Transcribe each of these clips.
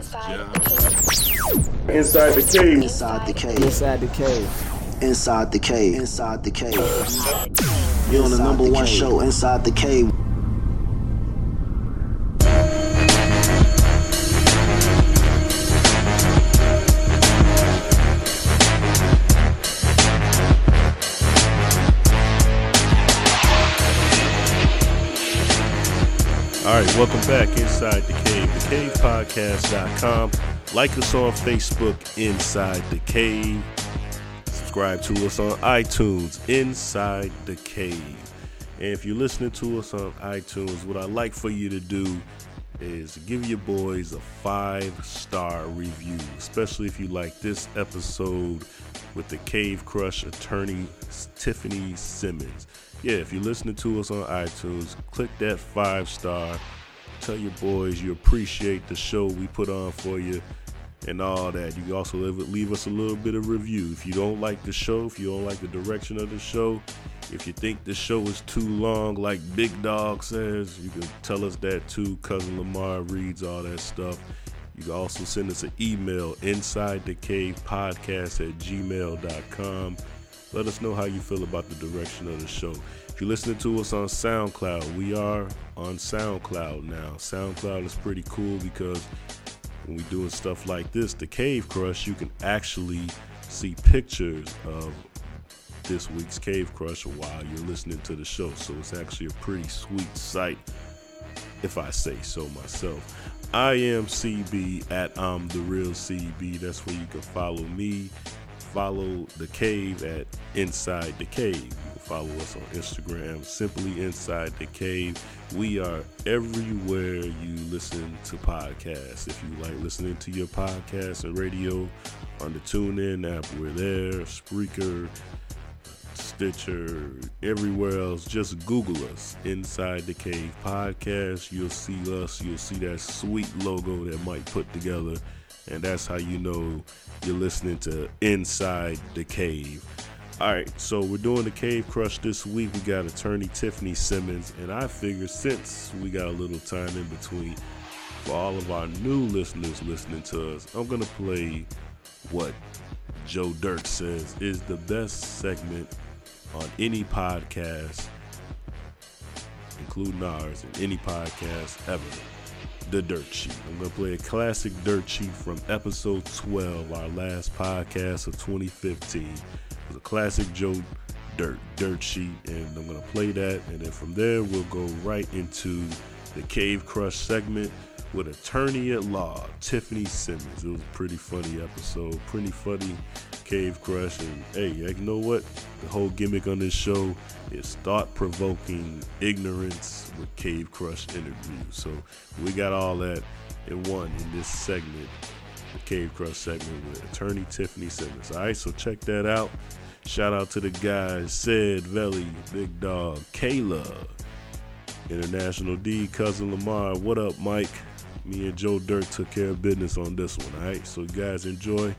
Inside the cave. Inside the cave. Inside the cave. Inside the cave. Inside the cave. Inside the cave. You're on the number one show, Inside the Cave. All right, welcome back inside the cave, thecavepodcast.com. Like us on Facebook, Inside the Cave. Subscribe to us on iTunes, Inside the Cave. And if you're listening to us on iTunes, what I'd like for you to do is give your boys a five star review, especially if you like this episode with the Cave Crush attorney Tiffany Simmons. Yeah, if you're listening to us on iTunes, click that five star. Tell your boys you appreciate the show we put on for you and all that. You can also leave, us a little bit of review. If you don't like the show, if you don't like the direction of the show, if you think the show is too long, like Big Dog says, you can tell us that too. Cousin Lamar reads all that stuff. You can also send us an email, inside the cave podcast at gmail.com. Let us know how you feel about the direction of the show. If you're listening to us on SoundCloud, we are on SoundCloud now. SoundCloud is pretty cool because when we're doing stuff like this, the Cave Crush, you can actually see pictures of this week's Cave Crush while you're listening to the show. So it's actually a pretty sweet sight, if I say so myself. I am CB at I'm the real CB. That's where you can follow me. Follow the cave at Inside the Cave. Follow us on Instagram, simply Inside the Cave. We are everywhere you listen to podcasts. If you like listening to your podcast and radio on the TuneIn app, we're there. Spreaker, Stitcher, everywhere else. Just Google us, Inside the Cave Podcast. You'll see us. You'll see that sweet logo that Mike put together. And that's how you know you're listening to Inside the Cave. All right, so we're doing the Cave Crush this week. We got attorney Tiffany Simmons. And I figured since we got a little time in between, for all of our new listeners listening to us, I'm to play what Joe Dirt says is the best segment on any podcast, including ours, and any podcast ever. The Dirt Sheet. I'm to play a classic Dirt Sheet from episode 12, our last podcast of 2015. Was a classic Joe Dirt Dirt Sheet, and I'm to play that. And then from there, we'll go right into the Cave Crush segment with attorney at law Tiffany Simmons. It was a pretty funny episode, pretty funny Cave Crush. And hey, you know what? The whole gimmick on this show is thought provoking ignorance with Cave Crush interviews. So we got all that in one in this segment, the Cave Crush segment with attorney Tiffany Simmons. All right, so check that out. Shout out to the guys, Sid, Veli, Big Dog, Kayla, International D, Cousin Lamar. What up, Mike? Me and Joe Dirt took care of business on this one, all right? So, you guys, enjoy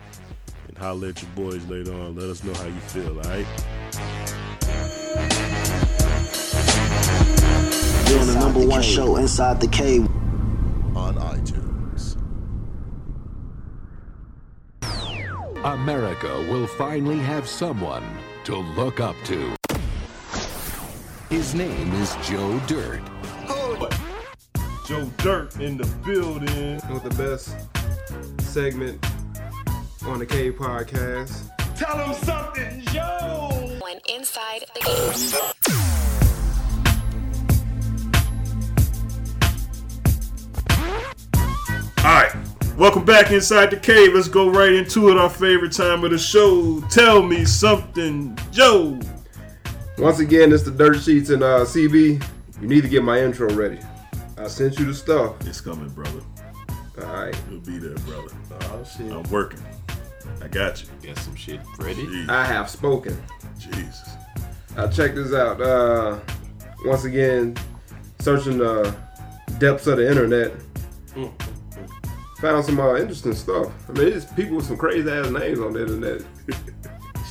and holler at your boys later on. Let us know how you feel, all right? You're on the number one show, Inside the Cave. On iTunes. America will finally have someone to look up to. His name is Joe Dirt. Joe Dirt in the building. with the best segment on the Cave podcast. Tell them something, Joe. When inside the cave. All right, welcome back inside the cave. Let's go right into it. Our favorite time of the show. Tell me something, Joe. Once again, it's the Dirt Sheets and uh, CB. You need to get my intro ready. I sent you the stuff. It's coming, brother. All right. You'll be there, brother. Oh shit. I'm working. I got you. Got some shit ready. Jeez, I have spoken. Jesus. Uh, check this out. Uh, once again, searching the depths of the internet. Found some uh, interesting stuff. I mean, it's people with some crazy ass names on the internet.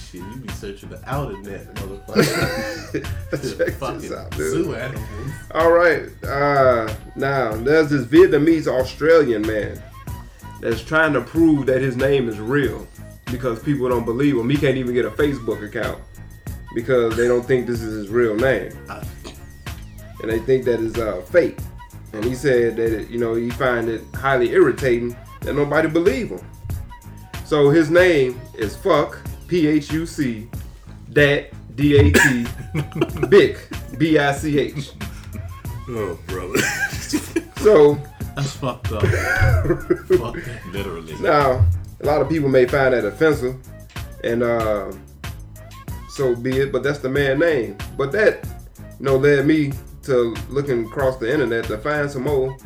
Shit, you be searching the outer net, motherfucker. Check Fucking this out, dude. zoo animals. All right. Uh, now there's this Vietnamese Australian man. that's trying to prove that his name is real because people don't believe him. He can't even get a Facebook account because they don't think this is his real name, and they think that is uh, fake. And he said that you know he find it highly irritating that nobody believe him. So his name is fuck P H U C dat D A T Bic B I C H. Oh, brother. So That's fucked up. Fuck that. Literally. now a lot of people may find that offensive, and uh, so be it. But that's the man name. But that you know led me to looking across the internet to find some more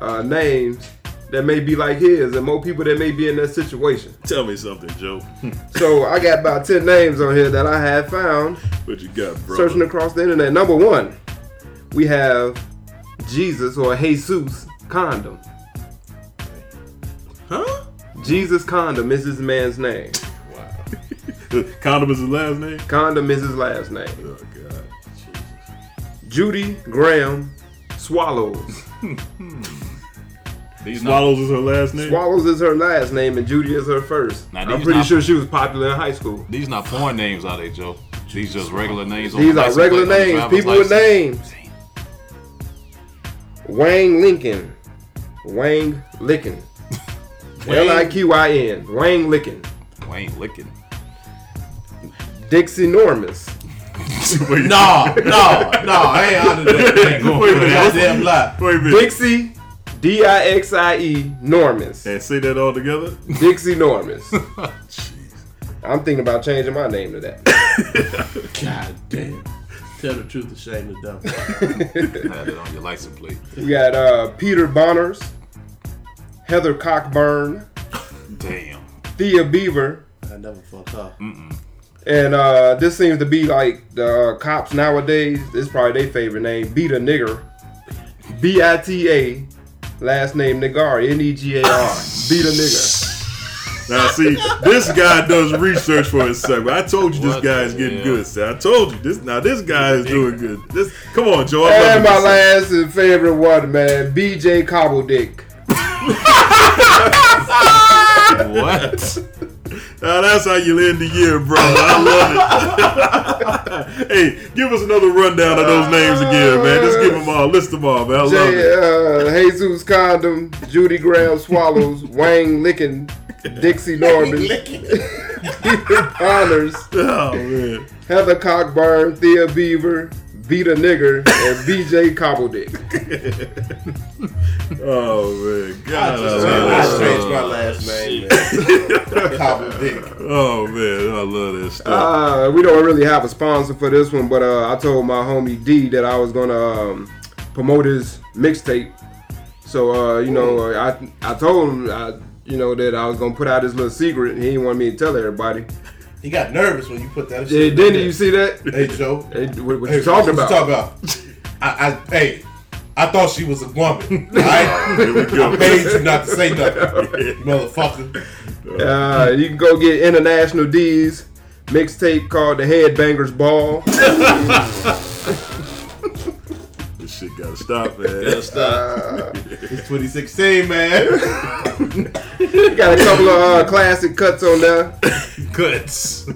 uh, names that may be like his, and more people that may be in that situation. Tell me something, Joe. So I got about ten names on here that I have found What you got, bro? searching across the internet. Number one, we have Jesus or Jesus Condom. Huh? Jesus Condom is his man's name. Wow. Condom is his last name? Condom is his last name. God. Judy Graham Swallows. These not, Swallows is her last name? Swallows is her last name and Judy is her first. Now, I'm pretty not- sure she was popular in high school. these not foreign names, are they, Joe? These just regular names. on These the are regular plate, on the names, driver's people with names. Wang Lincoln. Wang Lickin. L I Q I N. Wang Lickin. Wayne licking. Dixie Normus. No, no, no. I ain't out of that thing. Wait a minute. Goddamn lie. Wait a minute. Dixie D I X I E Normus. And say that all together? Dixie Normus. I'm thinking about changing my name to that. God damn. Tell the truth to shame the devil. Had it on your license plate. We got uh, Peter Bonners, Heather Cockburn, Damn. Thea Beaver, I never fucked up. And uh, this seems to be like the uh, cops nowadays. This is probably their favorite name, Beat a Nigger. B I T A, last name Nigar, N E G A R. Beat a Nigger. Now, see, this guy does research for himself. I told you this What guy is getting hell? good. Sir. I told you this. Now this guy is doing good. This, come on, Joe. I love And my sir. last and favorite one, man, BJ Cobbledick. What? Now that's how you end the year, bro. I love it. hey, give us another rundown of those names again, man. Just give them all. List them all, man. I love J, it. uh, Jesus Condom, Judy Graham Swallows, Wang Licking, Dixie Norman, Peter Connors, Oh man. Heather Cockburn, Thea Beaver, Beat a Nigger, and BJ Cobbledick. Oh man. God, I I love that. changed my last name, man. Cobble Dick. Oh man, I love that stuff. Uh, we don't really have a sponsor for this one, but uh, I told my homie D that I was gonna um, promote his mixtape. So uh, you know, uh, I I told him I, you know that I was gonna put out his little secret. He didn't want me to tell everybody. He got nervous when you put that Yeah, shit. didn't you see that? Hey, Joe. Hey, what, what Hey, you talking what about? You talking about? I, I, hey, I thought she was a woman. Right? Here we go. I paid you not to say nothing, motherfucker. Uh, you can go get International D's mixtape called The Headbangers Ball. This shit gotta stop, man. It's 2016, man. Got a couple of uh, classic cuts on there. Goods.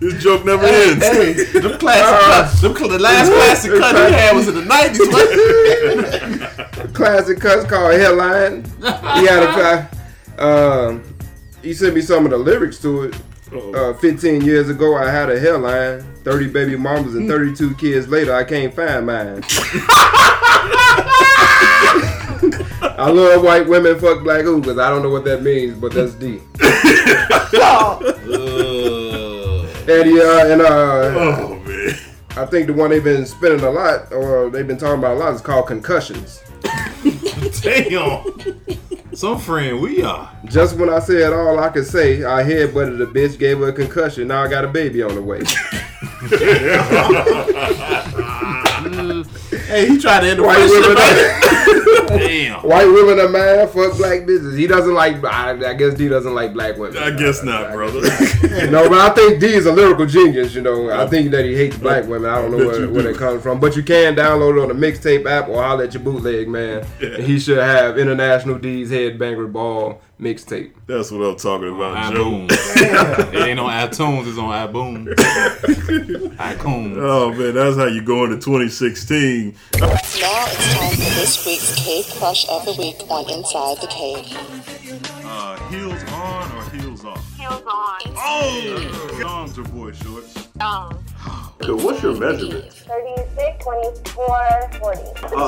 This joke never ends. hey, them classic cuts. Them, the last classic cut he had was in the 90s. man. classic cuts called Headline. He had a um, he sent me some of the lyrics to it. Uh, 15 years ago, I had a headline. 30 baby mamas and 32 kids later, I can't find mine. I love white women, fuck black hookers. I don't know what that means, but that's D. And yeah, and uh, Oh man. I think the one they've been spending a lot, or they've been talking about a lot, is called concussions. Damn. Some friend we are. Just when I said all I could say, I headbutted a bitch, gave her a concussion. Now I got a baby on the way. Hey, he tried to end the White friendship. women, Damn. Damn. White women are mad. Fuck black business. He doesn't like. I, I guess D doesn't like black women. I guess not, brother. no, but I think D is a lyrical genius. You know, I think that he hates black women. I don't know bet where, you where do. that comes from, but you can download it on the mixtape app or holler at your bootleg man. And he should have International D's Headbanger Ball mixtape. That's what I'm talking about, Joe. it ain't on iTunes, it's on iBoom. iCoon. Oh man, that's how you go into 2016. Now it's time for this week's Cave Crush of the Week on Inside the Cave. Uh, heels on or heels off? Heels on. Oh, Dom's or boy shorts. Um, So what's your measurement? 36, 24, 40.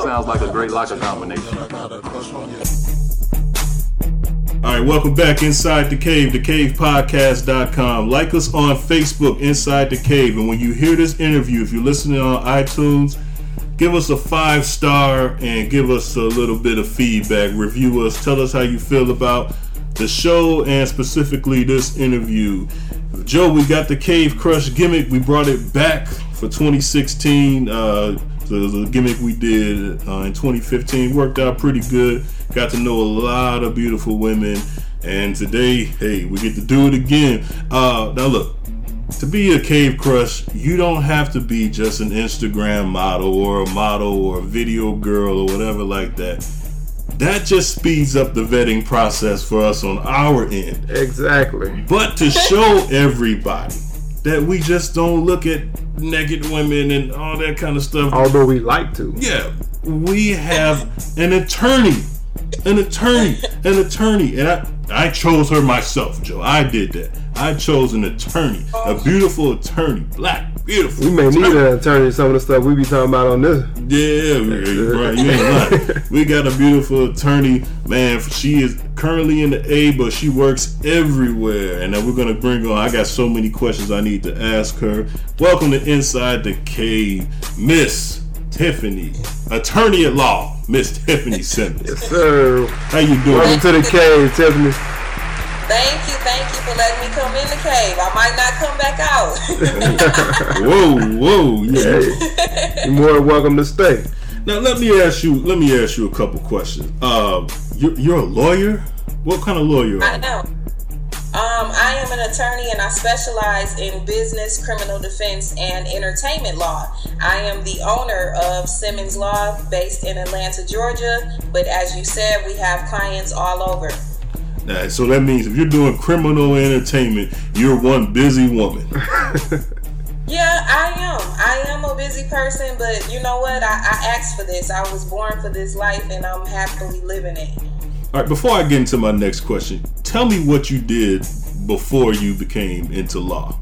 Sounds like a great locker combination. All right, welcome back inside the cave, thecavepodcast.com. Like us on Facebook, Inside the Cave. And when you hear this interview, if you're listening on iTunes, give us a five star and give us a little bit of feedback. Review us, tell us how you feel about the show and specifically this interview. Joe, we got the Cave Crush gimmick. We brought it back for 2016. Uh, the, the gimmick we did uh, in 2015 worked out pretty good. Got to know a lot of beautiful women. And today, hey, we get to do it again. Uh, now, look, to be a cave crush, you don't have to be just an Instagram model or a model or a video girl or whatever like that. That just speeds up the vetting process for us on our end. Exactly. But to show everybody that we just don't look at naked women and all that kind of stuff. Although we like to. Yeah, we have an attorney, an attorney, an attorney, and I I chose her myself, Joe. I did that. I chose an attorney, a beautiful attorney, black, beautiful. We may need an attorney. Some of the stuff we be talking about on this. Yeah, we- right. You ain't lying. We got a beautiful attorney, man. She is currently in the A, but she works everywhere. And then we're gonna bring on. I got so many questions I need to ask her. Welcome to Inside the Cave, Miss Tiffany, attorney at law, Miss Tiffany Simmons. Yes, sir. How you doing? welcome to the cave, Tiffany. Thank you, thank you for letting me come in the cave. I might not come back out. Whoa, whoa, yeah. You're more than welcome to stay. Now let me ask you. Let me ask you a couple questions. Uh, you're, you're a lawyer. What kind of lawyer I are you? am. Um, I am an attorney and I specialize in business, criminal defense, and entertainment law. I am the owner of Simmons Law based in Atlanta, Georgia. But as you said, we have clients all over. Nah, so that means if you're doing criminal entertainment, you're one busy woman. Yeah, I am. I am a busy person, but you know what? I, I asked for this. I was born for this life and I'm happily living it. All right, before I get into my next question, tell me what you did before you became into law.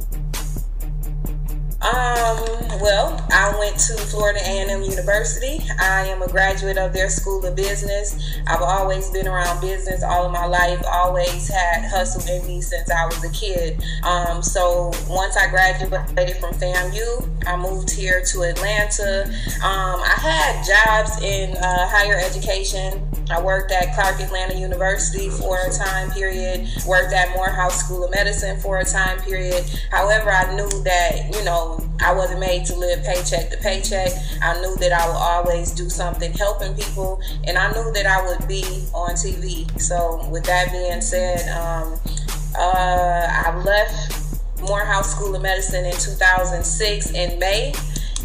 Um, well, I went to Florida A&M University. I am a graduate of their School of Business. I've always been around business all of my life, always had hustle in me since I was a kid. Um, so once I graduated from FAMU, I moved here to Atlanta. Um, I had jobs in uh, higher education. I worked at Clark Atlanta University for a time period, worked at Morehouse School of Medicine for a time period. However, I knew that, you know, I wasn't made to live paycheck to paycheck. I knew that I would always do something helping people, and I knew that I would be on TV. So, with that being said, um, uh, I left Morehouse School of Medicine in 2006 in May.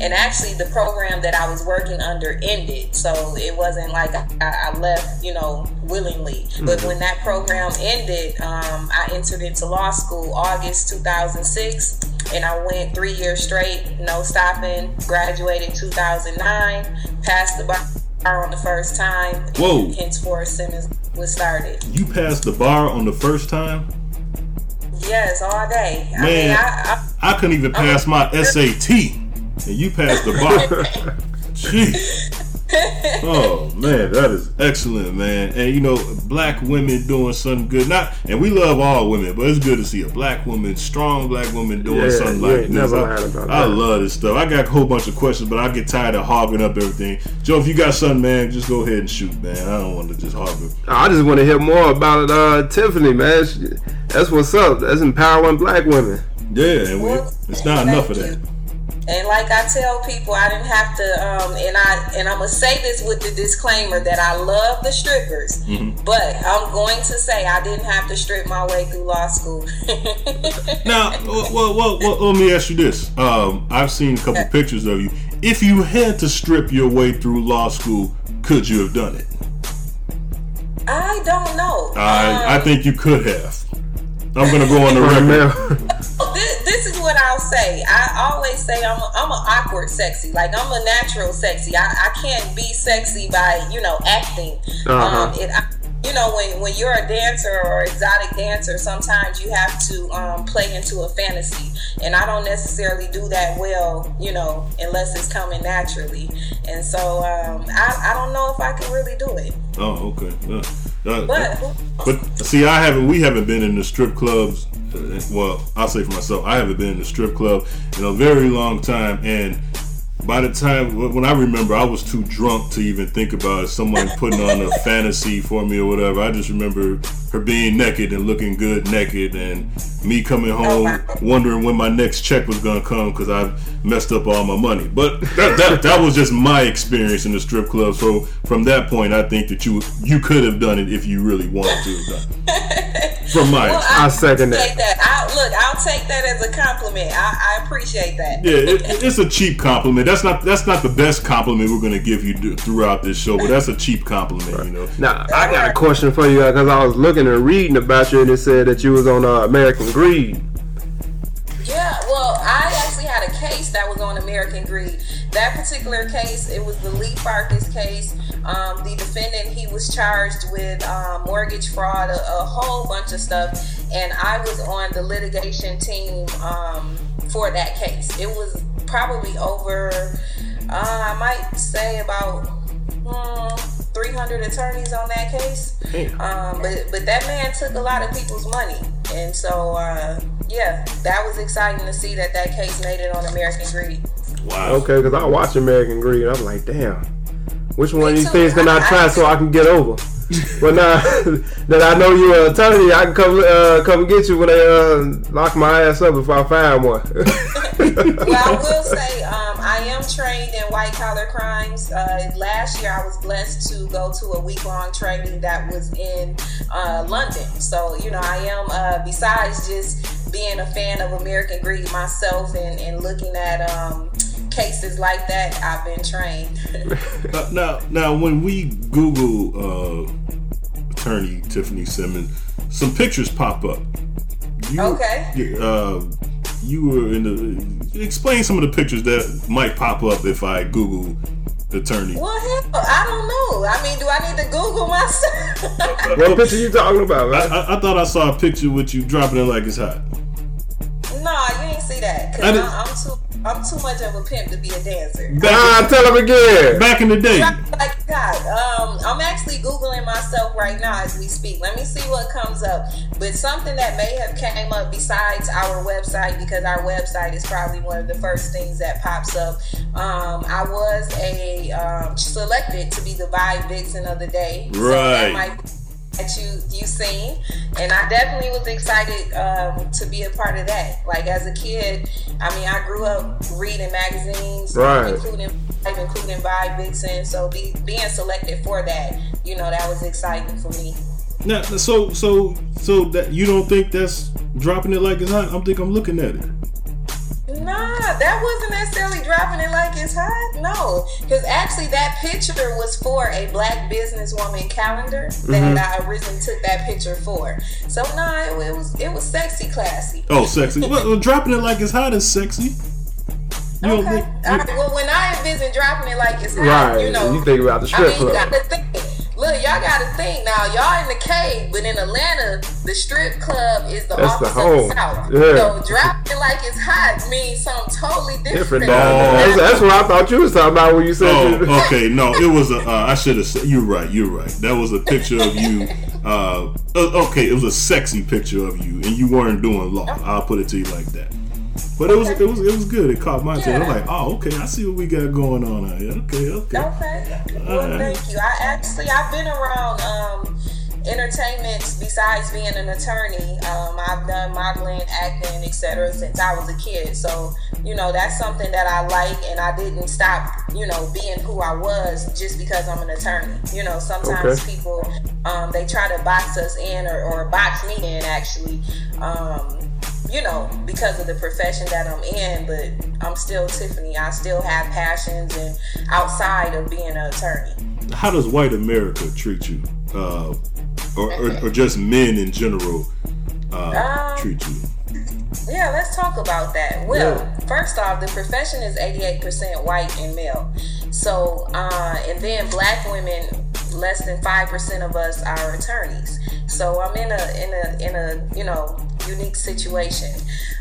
And actually, the program that I was working under ended, so it wasn't like I, I left, you know, willingly. But when that program ended, um, I entered into law school August 2006, and I went three years straight, no stopping. Graduated 2009, passed the bar on the first time. and Whoa. Henceforth, Simmons was started. You passed the bar on the first time? Yes, all day. I Man. mean, I, I I couldn't even pass my SAT, and you passed the bar. Jeez. Oh man, that is excellent, man. And you know, black women doing something good. Not, and we love all women, but it's good to see a black woman, strong black woman doing Yeah, something like this. never I, I love this stuff. I got a whole bunch of questions, but I get tired of hogging up everything. Joe, if you got something, man, just go ahead and shoot, man. I don't want to just hog it. I just want to hear more about it, uh, Tiffany, man. She, that's what's up. That's empowering black women. Yeah, and we, it's not enough of that. And like I tell people, I didn't have to. Um, and I and I'm gonna say this with the disclaimer that I love the strippers, Mm-hmm. but I'm going to say I didn't have to strip my way through law school. Now, well, well, well, let me ask you this. Um, I've seen a couple pictures of you. If you had to strip your way through law school, could you have done it? I don't know. I, I Um, think you could have. I'm gonna go on the Right record. now. this, this is what I'll say. I always say I'm a, I'm an awkward sexy. Like I'm a natural sexy. I, I can't be sexy by you know acting. Uh-huh. Um, it, I, you know when when you're a dancer or exotic dancer, sometimes you have to um, play into a fantasy, and I don't necessarily do that well. You know unless it's coming naturally. And so um, I I don't know if I can really do it. Oh, okay. Uh, uh, But But see, I haven't. We haven't been in the strip clubs. uh, Well, I'll say for myself, I haven't been in the strip club in a very long time. And by the time when I remember, I was too drunk to even think about someone putting on a fantasy for me or whatever. I just remember her being naked and looking good naked, and me coming home wondering when my next check was gonna come because I messed up all my money. But that, that that was just my experience in the strip club. So from that point, I think that you you could have done it if you really wanted to have done. it. From my Well, I second that. that. I, look, I'll take that as a compliment. I, I appreciate that. Yeah, it, it's a cheap compliment. That's not that's not the best compliment we're gonna give you throughout this show, but that's a cheap compliment, you know. Now I got a question for you because I was looking and reading about you and it said that you was on uh, American Greed. Yeah, well, I actually had a case that was on American Greed. That particular case, it was the Lee Farkas case. Um, the defendant, he was charged with um, mortgage fraud, a, a whole bunch of stuff, and I was on the litigation team um, for that case. It was probably over, uh, I might say about hmm, 300 attorneys on that case. Um, but but that man took a lot of people's money, and so uh, yeah, that was exciting to see that that case made it on American Greed. Wow. Okay, because I watch American Greed. I'm like, damn, which one of these too. things can I I- try so I can get over? but now that I know you're an attorney, I can come uh, come get you when they uh, lock my ass up if I find one. Well, I will say um, I am trained in white collar crimes. Uh, last year, I was blessed to go to a week long training that was in uh, London. So you know, I am uh, besides just being a fan of American Greed myself and, and looking at um, cases like that, I've been trained. Now, now, when we Google uh, attorney Tiffany Simmons, some pictures pop up. You, Okay. Uh, you were in the. Explain some of the pictures that might pop up if I Google attorney. well, hell, I don't know. I mean, do I need to Google myself? what picture you talking about, I, man? I, I thought I saw a picture with you dropping it like it's hot. no, you didn't see that I because didn't- I'm too I'm too much of a pimp to be a dancer. Ah, tell him again. Back in the day, like God, um, I'm actually googling myself right now as we speak. Let me see what comes up. But something that may have came up besides our website, because our website is probably one of the first things that pops up. Um, I was a um, selected to be the Vibe Vixen of the day. So that Right. might be that you you seen, and I definitely was excited um, to be a part of that. Like as a kid, I mean, I grew up reading magazines, Right. including including Vibe Vixen. So be, being selected for that, you know, that was exciting for me. now, so so so that you don't think that's dropping it like it's hot? I'm think I'm looking at it. Nah, that wasn't necessarily dropping it like it's hot. No, because actually that picture was for a black businesswoman calendar that mm-hmm. I originally took that picture for. So nah, it, it was it was sexy, classy. Oh, sexy. well, well, dropping it like it's hot is sexy. You don't Okay. think? All right, uh, well, when I envision dropping it like it's hot, Right, you know, you think about the I strip mean, you club. Gotta think. Look, y'all gotta think now. Y'all in the cave, but in Atlanta, the strip club is the That's the office of the South. Yeah. So dropping it like it's hot means something totally different. Different Oh. That's, that's what I thought you was talking about when you said. Oh, okay. No, it was a. Uh, I should have said. You're right. You're right. That was a picture of you. Uh, uh, okay, it was a sexy picture of you, and you weren't doing law. I'll put it to you like that. But it was it was it was good. It caught my attention. I'm like, oh, okay. I see what we got going on out here. Okay, okay. Okay. Well, Alright. thank you. I actually I've been around um entertainment, besides being an attorney, um, I've done modeling, acting, etc. since I was a kid. So, you know, that's something that I like, and I didn't stop, you know, being who I was just because I'm an attorney. You know, sometimes Okay. people um, they try to box us in or, or box me in actually. Um, you know, because of the profession that I'm in, but I'm still Tiffany. I still have passions and outside of being an attorney. How does white America treat you, uh, or, or, or just men in general uh, Um, treat you? Yeah, let's talk about that. Well, first off, the profession is 88% white and male. So, uh, and then black women, less than 5% of us are attorneys. So I'm in a in a in a you know unique situation.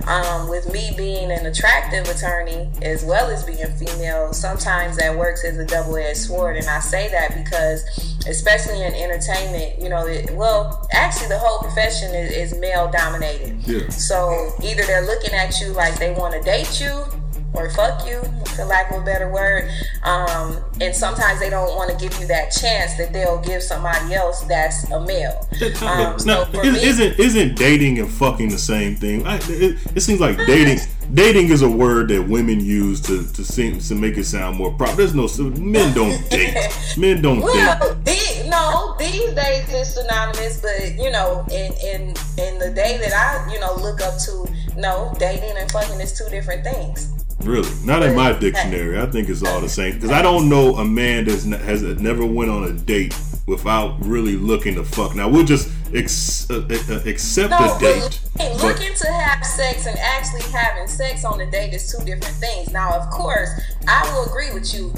Um, with me being an attractive attorney as well as being female, sometimes that works as a double-edged sword, and I say that because, especially in entertainment, you know, it, well, actually the whole profession is, is male-dominated. Yeah. So either they're looking at you like they want to date you or fuck you, for lack of a better word. Um, and sometimes they don't want to give you that chance that they'll give somebody else that's a male. Um, now, for is, me, isn't isn't dating and fucking the same thing? I, it, it seems like dating dating is a word that women use to to seem to make it sound more proper. There's no men don't date. Men don't well, date. the, no, these days it's synonymous, but you know, in in in the day that I you know look up to, no, dating and fucking is two different things. Really, not in my dictionary. I think it's all the same because I don't know a man that has never went on a date without really looking to fuck. Now we'll just ex- uh, uh, accept No, a date. but but- looking to have sex and actually having sex on a date is two different things. Now, of course, I will agree with you.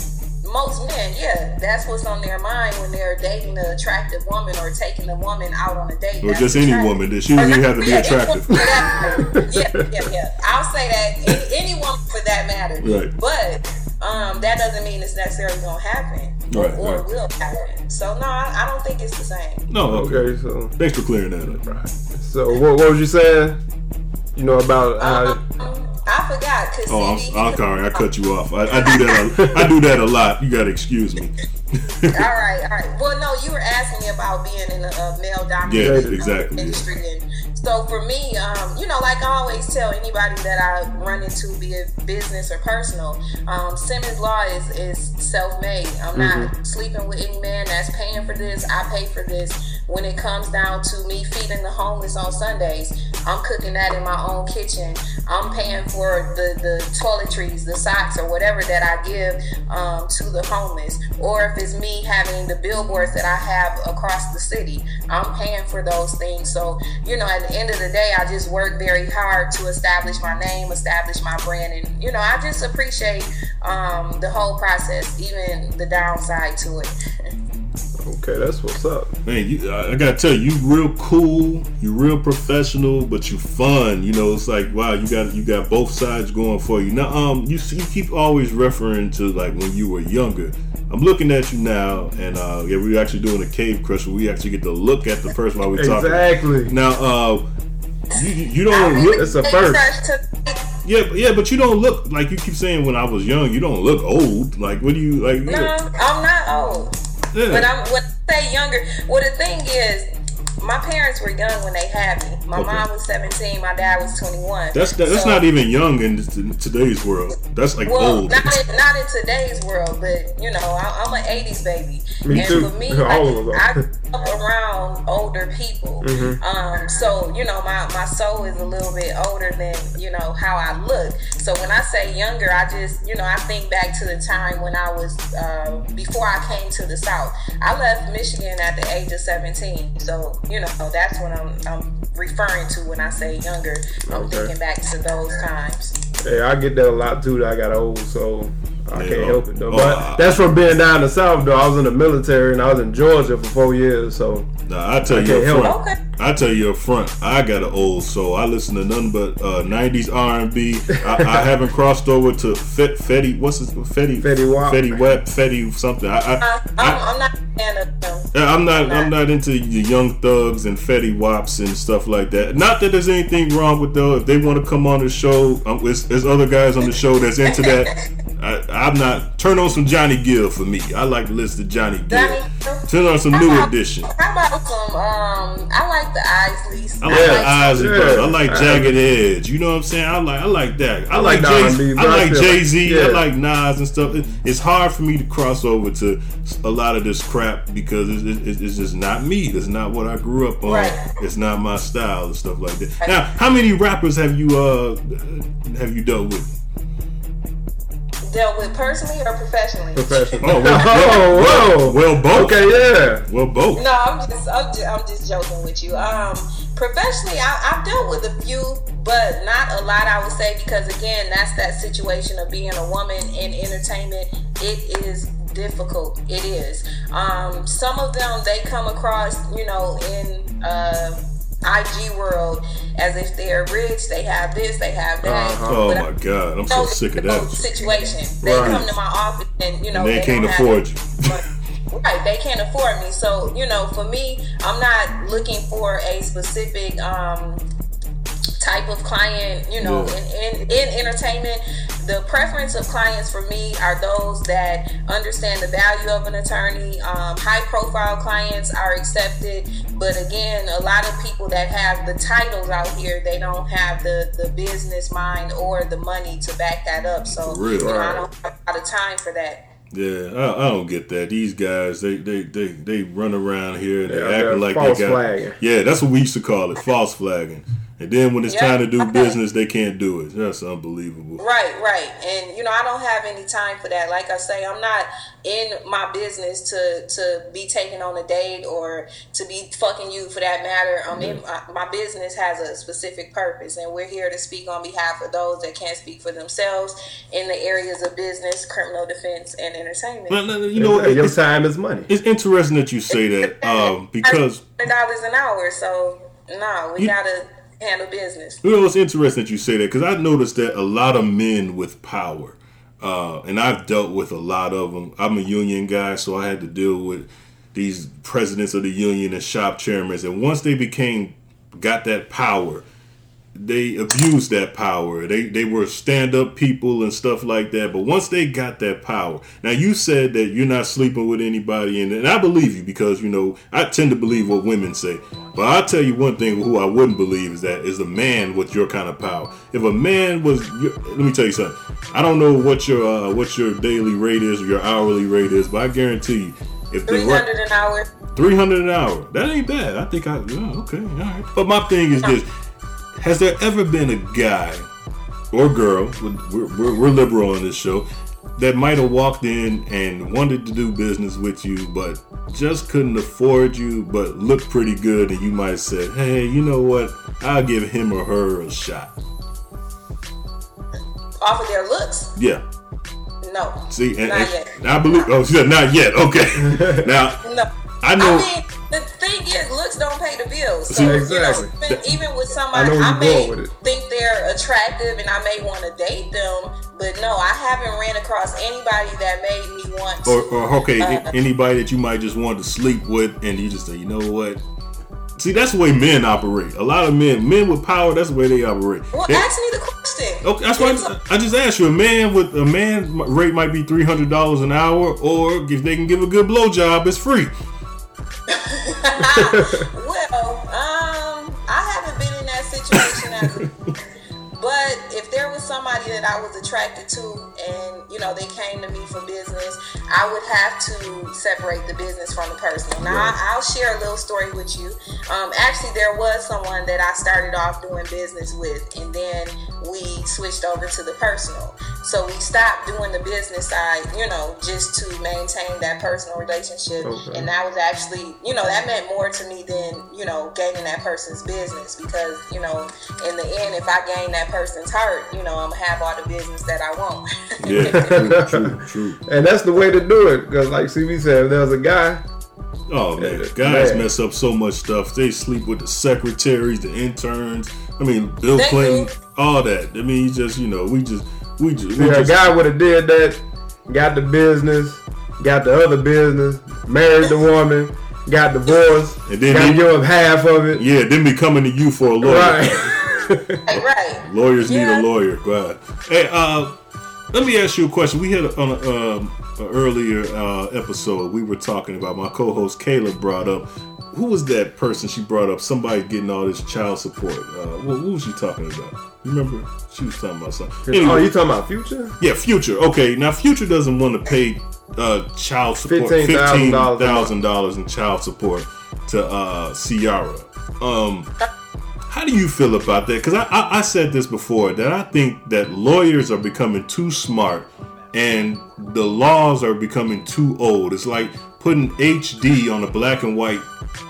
Most men, yeah, that's what's on their mind when they're dating an attractive woman or taking a woman out on a date. Or that's just any woman. That she doesn't Or have to be attractive. woman for that matter. yeah, yeah, yeah. I'll say that any, any woman for that matter. Right. But um, that doesn't mean it's necessarily gonna happen or, Right, or right. will happen. So no, I, I don't think it's the same. No, okay. Okay, so Thanks for clearing that up. so what, what was you saying? You know about how? I forgot Oh, I'm, I'm sorry. I cut you off. I, I do that. A, I do that a lot. You gotta excuse me. All right, all right. Well, no, you were asking me about being in a, male Yeah, dominated exactly. yeah. industry, and so for me, um, you know, like I always tell anybody that I run into, be it business or personal, um, Simmons Law is is self made. I'm not sleeping with any man that's paying for this. I pay for this. When it comes down to me feeding the homeless on Sundays, I'm cooking that in my own kitchen. I'm paying for the the toiletries, the socks, or whatever that I give um, to the homeless. Or if it's me having the billboards that I have across the city, I'm paying for those things. So you know, at the end of the day, I just work very hard to establish my name, establish my brand, and you know, I just appreciate um, the whole process, even the downside to it. Okay, that's what's up. Man, you, I I gotta tell you, you real cool, you real professional, but you fun. You know, it's like wow, you got you got both sides going for you. Now, um, you you keep always referring to like when you were younger. I'm looking at you now, and uh, yeah, we're actually doing a cave crush where we actually get to look at the person while we talking. Exactly. Now, uh, you you you don't look. It's a first. Yeah, but- yeah, but you don't look like you keep saying when I was young. You don't look old. Like, what do you like? No, I'm not old. But I'm when I say younger. Well, the thing is, my parents were young when they had me. My Okay. mom was 17. My dad was 21. That's that, that's So- not even young in t- today's world. That's like Well, old. not in, not in today's world, but you know, I, I'm an '80s baby, Me and too. for me, All like, of us I are. grew up around older people. Mm-hmm. Um, so you know, my my soul is a little bit older than you know how I look. So when I say younger, I just you know I think back to the time when I was uh, before I came to the South. I left Michigan at the age of 17. So you know that's what I'm I'm referring to when I say younger. I'm Okay. thinking back to those times. Yeah, I get that a lot too. That I got old, so I Yeah. can't help it though. Oh, But I- that's from being down in the south though. I was in the military and I was in Georgia for four years, so Nah, I tell I you can't up help front. Okay. I tell you up front. I got an old soul. I listen to nothing but uh, '90s R&B. I, I haven't crossed over to Fet, Fetty. What's his Fetty? Fetty Wap. Fetty Wap. Fetty something. I, I, Uh, I'm, I, I'm not a fan of them. Yeah, I'm not. I'm not into the young thugs and Fetty Waps and stuff like that. Not that there's anything wrong with though. If they want to come on the show, um, there's, there's other guys on the show that's into that. I, I'm not. Turn on some Johnny Gill for me. I like to listen to Johnny Gill. Johnny Turn on some How New about- Edition. How about some? Um, I like the Isley's. I like Yeah. Eyes and Yeah. Brothers. I like Jagged Edge. You know what I'm saying? I like I like that. I, I like, like Jay. R&B, I but I like feel like- Jay Z. I like Nas and stuff. It- it's hard for me to cross over to a lot of this crap because it's, it's, it's just not me. It's not what I grew up on. Right. It's not my style and stuff like that. Now, how many rappers have you uh have you dealt with? Dealt with personally or professionally? Professional. Oh, well, Oh, whoa. well, both. Okay, yeah. Well, both. No, I'm just, I'm just, I'm just joking with you. Um, professionally, I, I've dealt with a few, but not a lot. I would say because again, that's that situation of being a woman in entertainment. It is difficult. It is. Um, some of them they come across, you know, in uh, IG world as if they're rich. They have this. They have that. Oh But I- my god, I'm so sick of that. situation. They Right. come to my office and you know And they can't afford it. you. Right, they can't afford me. So you know, for me, I'm not looking for a specific um, type of client. You know, Yeah. in, in in entertainment. The preference of clients for me are those that understand the value of an attorney. Um, high profile clients are accepted, but again, a lot of people that have the titles out here, they don't have the, the business mind or the money to back that up. So, For real. you know, I don't have a lot of time for that. Yeah, I, I don't get that. These guys, they they they, they run around here and Yeah, they acting like false they got. flagging. Yeah, that's what we used to call it, false flagging. And then when it's Yeah. time to do business, they can't do it. That's unbelievable. Right, right. And you know, I don't have any time for that. Like I say, I'm not in my business to to be taken on a date or to be fucking you for that matter. I'm in my, my business has a specific purpose and we're here to speak on behalf of those that can't speak for themselves in the areas of business, criminal defense and entertainment. But, you know, your time is money. it's interesting that you say that um, because dollars an hour, so no, we You- gotta handle business. You know, it's interesting that you say that because I noticed that a lot of men with power, uh, and I've dealt with a lot of them. I'm a union guy, so I had to deal with these presidents of the union and shop chairmen. And once they became, got that power, they abused that power. They they were stand up people and stuff like that. But once they got that power, now you said that you're not sleeping with anybody, and, and I believe you because you know I tend to believe what women say. But I'll tell you one thing: who I wouldn't believe is that is a man with your kind of power. If a man was, let me tell you something. I don't know what your uh, what your daily rate is or your hourly rate is, but I guarantee you, if the Three right- an hour. Three hundred an hour. That ain't bad. I think I. Yeah, okay, all right. But my thing is this: Has there ever been a guy or girl? We're, we're, we're liberal on this show that might have walked in and wanted to do business with you, but just couldn't afford you, but looked pretty good, and you might have said, "Hey, you know what? I'll give him or her a shot." Off of their looks? Yeah. No. See, and, Not and yet. I believe. Oh, not yet. Okay. now No. I know. I mean, the looks don't pay the bills. So, Exactly. you know, even, even with somebody, I I, may think they're attractive and I may want to date them, but no, I haven't ran across anybody that made me want to. or, or okay, Uh, anybody that you might just want to sleep with, and you just say, you know what? See, that's the way men operate. A lot of men, men with power, that's the way they operate. well, They- ask me the question. okay, that's why I, I just asked you. A man with a man rate might be three hundred dollars an hour, or if they can give a good blowjob, it's free. well, but if there was somebody that I was attracted to and you know they came to me for business, I would have to separate the business from the personal. Now I, I'll share a little story with you. Um, actually, there was someone that I started off doing business with, and then we switched over to the personal. So we stopped doing the business side, you know, just to maintain that personal relationship, Okay. and that was actually, you know, that meant more to me than, you know, gaining that person's business because, you know, in the end, if I gain that person's heart, you know, I'm gonna have all the business that I want. Yeah, true, true, true. And that's the way to do it. Because, like CB said, if there's a guy, Oh man, guys man. mess up so much stuff. They sleep with the secretaries, the interns. I mean, Bill They Clinton, do. all that. I mean, you just you know, we just we just we if a guy would have did that, got the business, got the other business, married the woman, got divorced, And then got he- give up half of it. yeah, then be coming to you for a lawyer. Right. right. Lawyers Yeah. need a lawyer. Go ahead. Hey, uh, Let me ask you a question. We had on a, um, an earlier uh, episode, we were talking about my co-host Kayla brought up. Who was that person she brought up? Somebody getting all this child support. Uh, what, what was she talking about? You remember? She was talking about something. Oh, you talking about Future? yeah, Future. Okay, now Future doesn't want to pay uh, child support $15,000 fifteen a month. thousand dollars in child support to uh, Ciara. Um, how do you feel about that? Because I, I, I said this before that I think that lawyers are becoming too smart and the laws are becoming too old. It's like putting HD on a black and white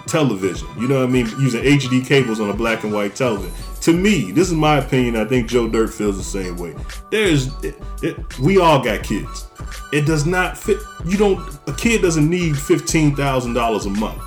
television. You know what I mean? Using HD cables on a black and white television. To me, this is my opinion. I think Joe Dirt feels the same way. There's, it, it, we all got kids. It does not fit. You don't. A kid doesn't need fifteen thousand dollars a month.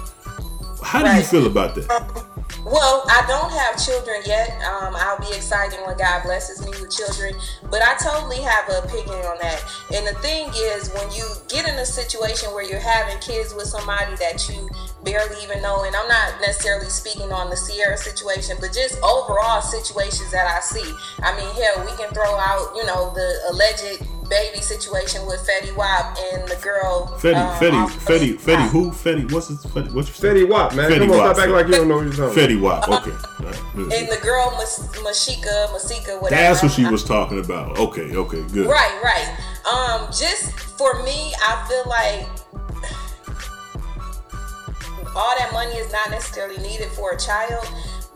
How do you feel about that? Um, Well, I don't have children yet. Um, I'll be excited when God blesses me with children, but I totally have an opinion on that. And the thing is, when you get in a situation where you're having kids with somebody that you barely even know, and I'm not necessarily speaking on the Ciara situation, but just overall situations that I see. I mean, hell, we can throw out, you know, the alleged baby situation with Fetty Wap and the girl. Fetty, um, Fetty, off Fetty, Fetty, who? Fetty, what's his? Fetty, what's your Fetty Wap, man. Fetty Come on, Wap, stop acting like you don't know what you're talking Fetty Wap. Okay. All right. And the girl Mas- Mashika, Masika, whatever. That's what she was talking about. Okay. Okay. Good. Right, right. Um, just for me, I feel like all that money is not necessarily needed for a child.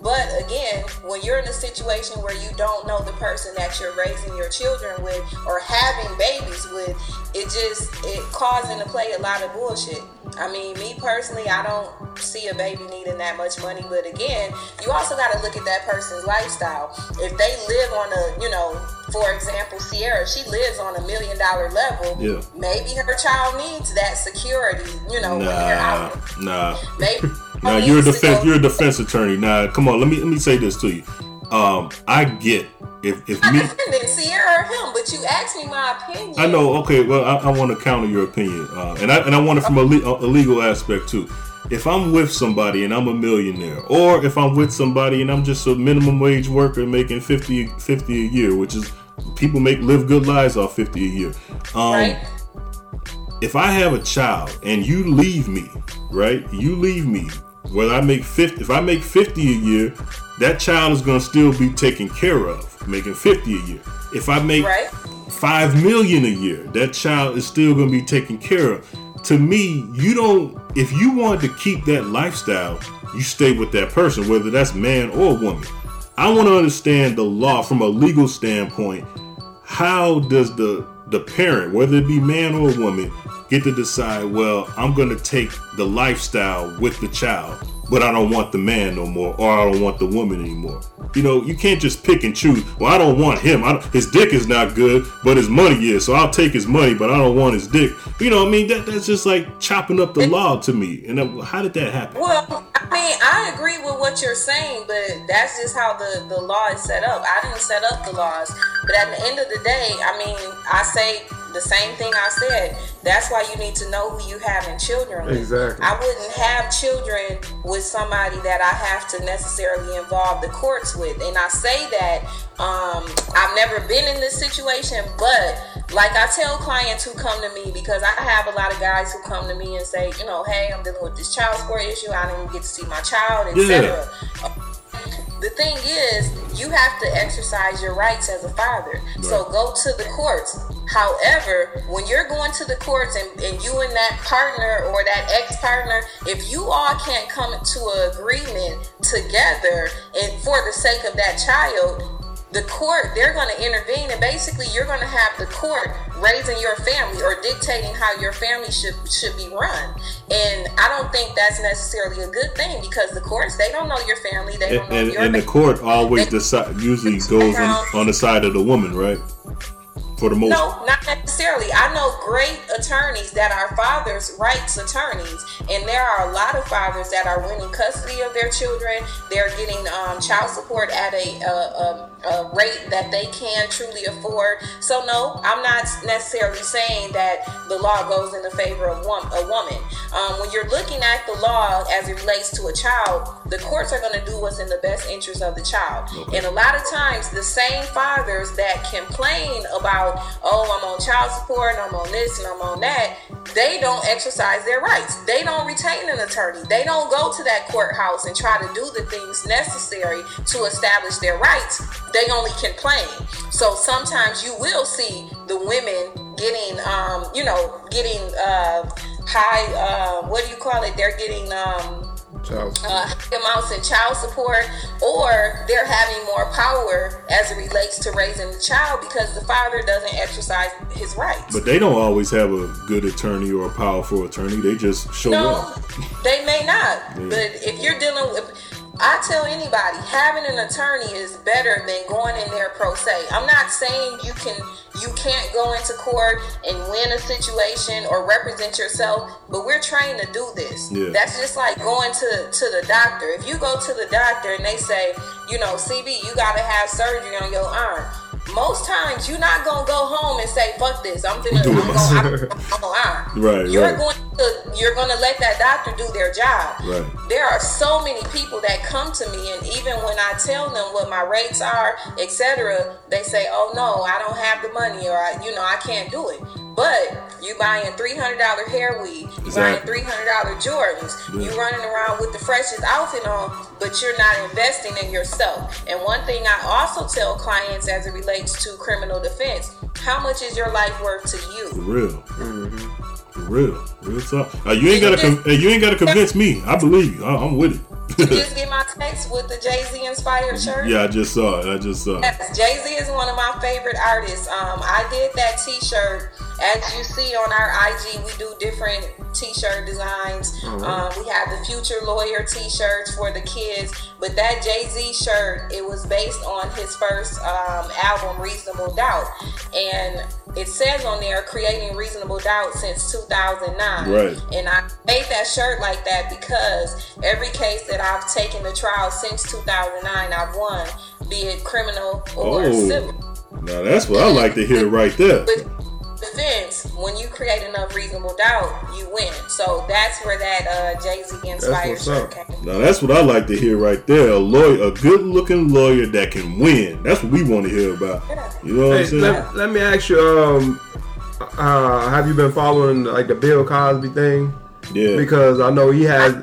But again, when you're in a situation where you don't know the person that you're raising your children with or having babies with, it just it calls into play a lot of bullshit. I mean, me personally, I don't see a baby needing that much money. But again, you also got to look at that person's lifestyle. If they live on a, you know, for example, Ciara, she lives on a million dollar level. Yeah. Maybe her child needs that security, you know, when they're Nah. out. Nah. Maybe. Now you're a defense. You're a defense attorney. Now, come on. Let me let me say this to you. Um, I get if if me. defending Ciara or him, but you asked me my opinion. I know. Okay. Well, I, I want to counter your opinion, uh, and I and I want it from a, le- a legal aspect too. If I'm with somebody and I'm a millionaire, or if I'm with somebody and I'm just a minimum wage worker making 50, 50 a year, which is people make live good lives off fifty a year. Um, right? if I have a child and you leave me, right? You leave me, whether I make 50, if I make 50 a year, that child is going to still be taken care of, making 50 a year. If I make Right. 5 million a year, that child is still going to be taken care of. To me, you don't, if you want to keep that lifestyle, you stay with that person, whether that's man or woman. I want to understand the law from a legal standpoint. How does the the parent, whether it be man or woman, get to decide? Well, I'm going to take the lifestyle with the child, but I don't want the man no more, or I don't want the woman anymore. You know, you can't just pick and choose. Well, I don't want him. I don't, his dick is not good, but his money is. So I'll take his money, but I don't want his dick. You know, I mean, that that's just like chopping up the law to me. And uh, how did that happen? Well, I mean, I agree with what you're saying, but that's just how the, the law is set up. I didn't set up the laws. But at the end of the day, I mean, I say the same thing I said. That's why you need to know who you have in children with. Exactly. I wouldn't have children with somebody that I have to necessarily involve the courts with. And I say that um, I've never been in this situation, but like I tell clients who come to me, because I have a lot of guys who come to me and say, you know, hey, I'm dealing with this child support issue. I didn't even get to see my child, etc. The thing is, you have to exercise your rights as a father. So go to the courts. However, when you're going to the courts and, and you and that partner or that ex partner, if you all can't come to an agreement together and for the sake of that child, the court they're going to intervene and basically you're going to have the court raising your family or dictating how your family should should be run and i don't think that's necessarily a good thing because the courts they don't know your family they And, and, and the court always decide usually goes on, on the side of the woman, right? For the most No, not necessarily. I know great attorneys that are fathers' rights attorneys, and there are a lot of fathers that are winning custody of their children. They're getting um, child support at a, a, a, a rate that they can truly afford. So, no, I'm not necessarily saying that the law goes in the favor of wom- a woman. Um, when you're looking at the law as it relates to a child, the courts are going to do what's in the best interest of the child. And a lot of times, the same fathers that complain about about, oh, I'm on child support, and I'm on this, and I'm on that, they don't exercise their rights. They don't retain an attorney. They don't go to that courthouse and try to do the things necessary to establish their rights. They only complain. So sometimes you will see the women getting, um, you know, getting uh, high. Uh, what do you call it? They're getting. Um, Child. uh, amounts in child support, or they're having more power as it relates to raising the child because the father doesn't exercise his rights. But they don't always have a good attorney or a powerful attorney. They just show No, up. they may not. Yeah. But if you're dealing with, I tell anybody, having an attorney is better than going in there pro se. I'm not saying you can, you can't go into court and win a situation or represent yourself, but we're trained to do this. Yeah. That's just like going to to the doctor. If you go to the doctor and they say, you know, CB, you got to have surgery on your arm. Most times you're not gonna go home and say, "Fuck this." I'm gonna, I'm gonna, I'm gonna. Right, You're right. going to, you're gonna let that doctor do their job. Right. There are so many people that come to me, and even when I tell them what my rates are, etc., they say, "Oh no, I don't have the money, or I, you know, I can't do it." But you buying three hundred dollar hair weave, you buying three hundred dollar Jordans, you running around with the freshest outfit on, but you're not investing in yourself. And one thing I also tell clients as it relates to criminal defense: how much is your life worth to you? For real. For real. Real talk. Uh, you ain't gotta con- hey, you ain't gotta convince me. I believe you. I- I'm with it. You just get my text with the Jay Z inspired shirt. yeah, I just saw it. I just saw it. Yes, Jay Z is one of my favorite artists. Um, I did that T-shirt. As you see on our IG, we do different T-shirt designs. Um, we have the Future Lawyer T-shirts for the kids, but that Jay Z shirt it was based on his first um, album, Reasonable Doubt, and it says on there creating reasonable doubt since 2009 Right. and i made that shirt like that because every case that i've taken to trial since 2009 i've won be it criminal or Oh. civil Now that's what I like to hear right there. Defense when you create enough reasonable doubt you win so that's where that uh, jay-z inspired shirt came Now that's what I like to hear right there. A lawyer, a good-looking lawyer that can win. That's what we want to hear about. You know what Hey, I'm saying? let, let me ask you, um, uh, have you been following like the Bill Cosby thing? yeah. Because I know he has.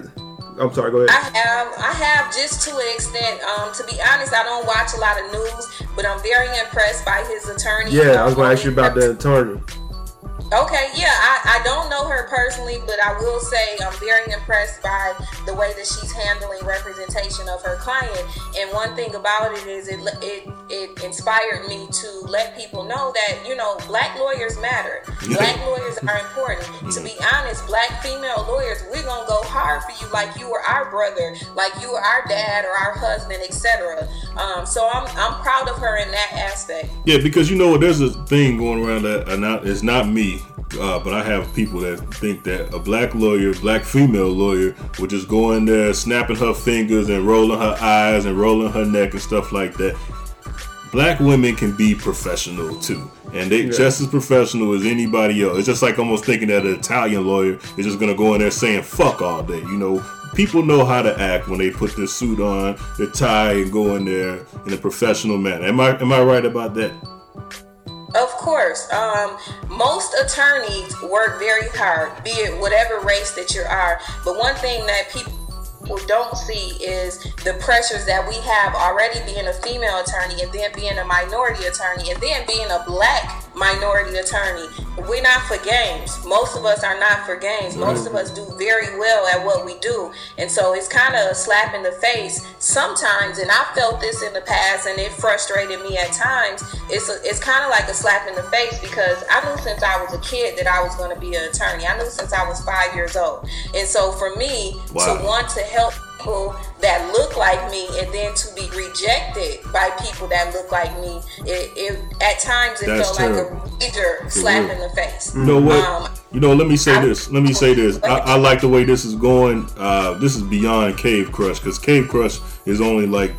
I'm sorry. Go ahead. I have, I have just to an extent. Um, to be honest, I don't watch a lot of news, but I'm very impressed by his attorney. Yeah, I was going to ask you about the attorney. Okay, yeah, I, I don't know her personally, but I will say I'm very impressed by the way that she's handling representation of her client. And one thing about it is it it it inspired me to let people know that you know black lawyers matter. Black lawyers are important. To be honest, black female lawyers, we're gonna go hard for you like you were our brother, like you were our dad or our husband, etc. Um, so I'm I'm proud of her in that aspect. Yeah, because you know what? There's a thing going around that not, it's not me, uh, but I have people that think that a black lawyer, black female lawyer, would just go in there snapping her fingers and rolling her eyes and rolling her neck and stuff like that. Black women can be professional too, and they just as professional as anybody else. It's just like almost thinking that an Italian lawyer is just gonna go in there saying "fuck" all day. You know, people know how to act when they put their suit on, their tie, and go in there in a professional manner. Am I am I right about that? Of course. Um, most attorneys work very hard, be it whatever race that you are. But one thing that people don't see is the pressures that we have already being a female attorney and then being a minority attorney and then being a black minority attorney. We're not for games. Most of us are not for games. Most of us do very well at what we do. And so it's kind of a slap in the face sometimes. And I felt this in the past and it frustrated me at times. It's, a, it's kind of like a slap in the face because I knew since I was a kid that I was going to be an attorney. I knew since I was five years old. And so for me Wow. to want to help people that look like me and then to be rejected by people that look like me it, it at times it That's felt terrible. like a major slap real. in the face You know what? Um, you know, let me say I- this. Let me say this. I, I like the way this is going. Uh, this is beyond Cave Crush because Cave Crush is only like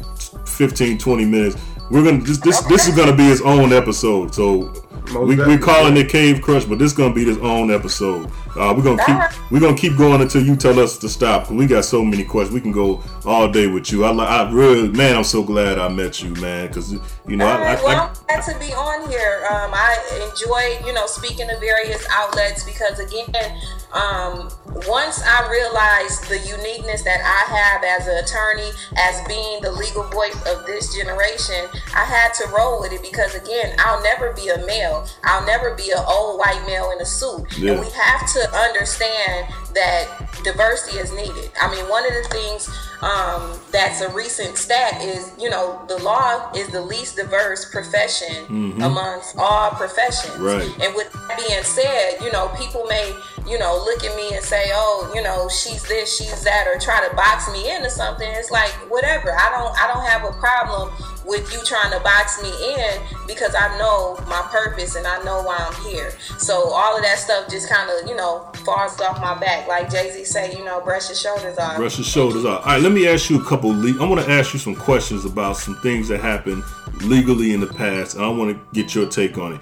15, 20 minutes. We're gonna this this, this is gonna be his own episode. So Most we we definitely. calling it Cave Crush, but this gonna be his own episode. Uh, we're gonna keep we're gonna keep going until you tell us to stop. Cause we got so many questions. We can go all day with you. I I really man, I'm so glad I met you, man. Cause you know All I, right, I, well, I, I'm glad to be on here. Um, I enjoy, you know, speaking to various outlets because, again, um, once I realized the uniqueness that I have as an attorney, as being the legal voice of this generation, I had to roll with it because, again, I'll never be a male. I'll never be an old white male in a suit. Yeah. And we have to understand that diversity is needed. I mean, one of the things um, that's a recent stat is, you know, the law is the least diverse profession amongst all professions. Right. And with that being said, you know, people may, you know, look at me and say, oh, you know, she's this, she's that, or try to box me into something. It's like whatever. I don't, I don't have a problem with you trying to box me in because I know my purpose and I know why I'm here. So all of that stuff just kind of, you know, falls off my back. Like Jay Z say, you know, brush your shoulders off. brush your shoulders off. All right, let me ask you a couple. Le- I want to ask you some questions about some things that happened legally in the past, and I want to get your take on it.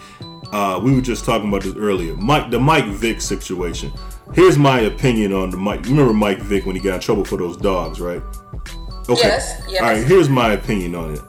Uh, we were just talking about this earlier. Mike, the Mike Vick situation. Here's my opinion on the Mike. Remember Mike Vick when he got in trouble for those dogs, right? Okay. Yes, yes. All right. Here's my opinion on it.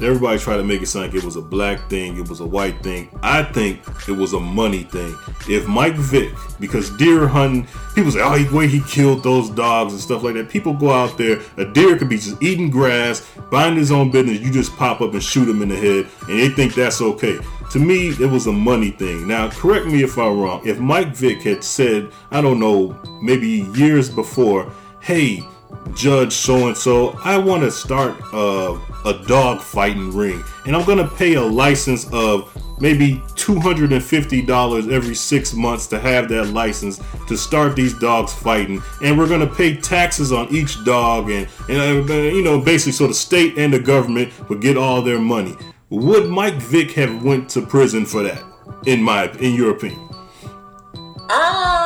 Everybody tried to make it sound like it was a black thing, it was a white thing. I think it was a money thing. If Mike Vick, because deer hunting, people say, oh, he way he killed those dogs and stuff like that. People go out there, a deer could be just eating grass, buying his own business. You just pop up and shoot him in the head, and they think that's okay. To me, it was a money thing. Now, correct me if I'm wrong. If Mike Vick had said, I don't know, maybe years before, hey, Judge so and so, I want to start a, a dog fighting ring, and I'm gonna pay a license of maybe $250 every six months to have that license to start these dogs fighting, and we're gonna pay taxes on each dog, and and uh, you know basically so the state and the government would get all their money. Would Mike Vick have went to prison for that? In my, in your opinion? Um,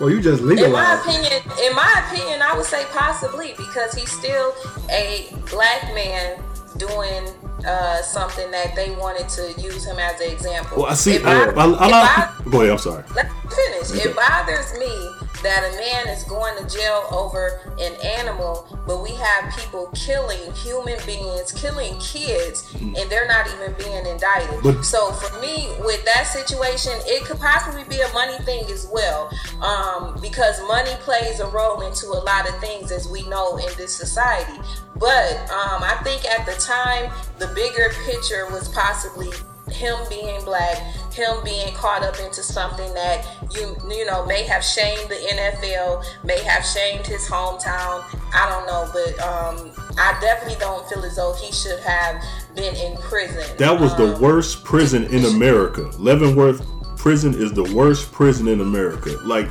Well, you just in my opinion, in my opinion, I would say possibly because he's still a black man doing uh, something that they wanted to use him as an example. Well, I see. It I, bothers- I, I, bothers- go ahead. I'm sorry. Let me finish. It bothers me that a man is going to jail over an animal, but we have people killing human beings, killing kids, and they're not even being indicted. But- so for me, with that situation, it could possibly be a money thing as well, um, because money plays a role into a lot of things, as we know in this society. But um, I think at the time, the bigger picture was possibly him being black, him being caught up into something that you you know may have shamed the NFL, may have shamed his hometown. I don't know, but um, I definitely don't feel as though he should have been in prison. That was the Um, worst prison in America. Leavenworth prison is the worst prison in America. Like,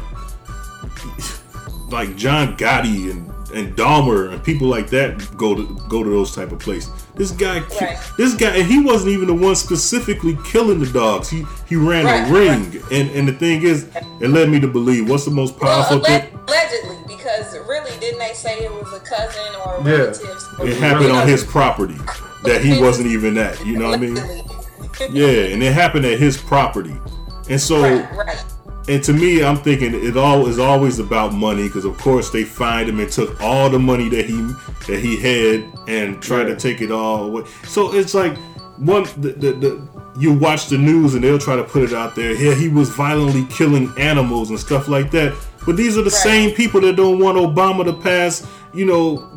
like John Gotti and and Dahmer and people like that go to go to those type of places. This guy, ki- Right. this guy, and he wasn't even the one specifically killing the dogs. He he ran Right, a ring, and and the thing is, it led me to believe what's the most Well, powerful thing. allegedly, because really, didn't they say it was a cousin or a Yeah. relatives? It happened on his property that he wasn't even at. You know what I mean? Yeah, and it happened at his property, and so. Right, right. And to me, I'm thinking it all is always about money because, of course, they find him and took all the money that he that he had and tried to take it all away. So it's like one the, the, the you watch the news and they'll try to put it out there. Yeah, he was violently killing animals and stuff like that. But these are the same people that don't want Obama to pass, you know,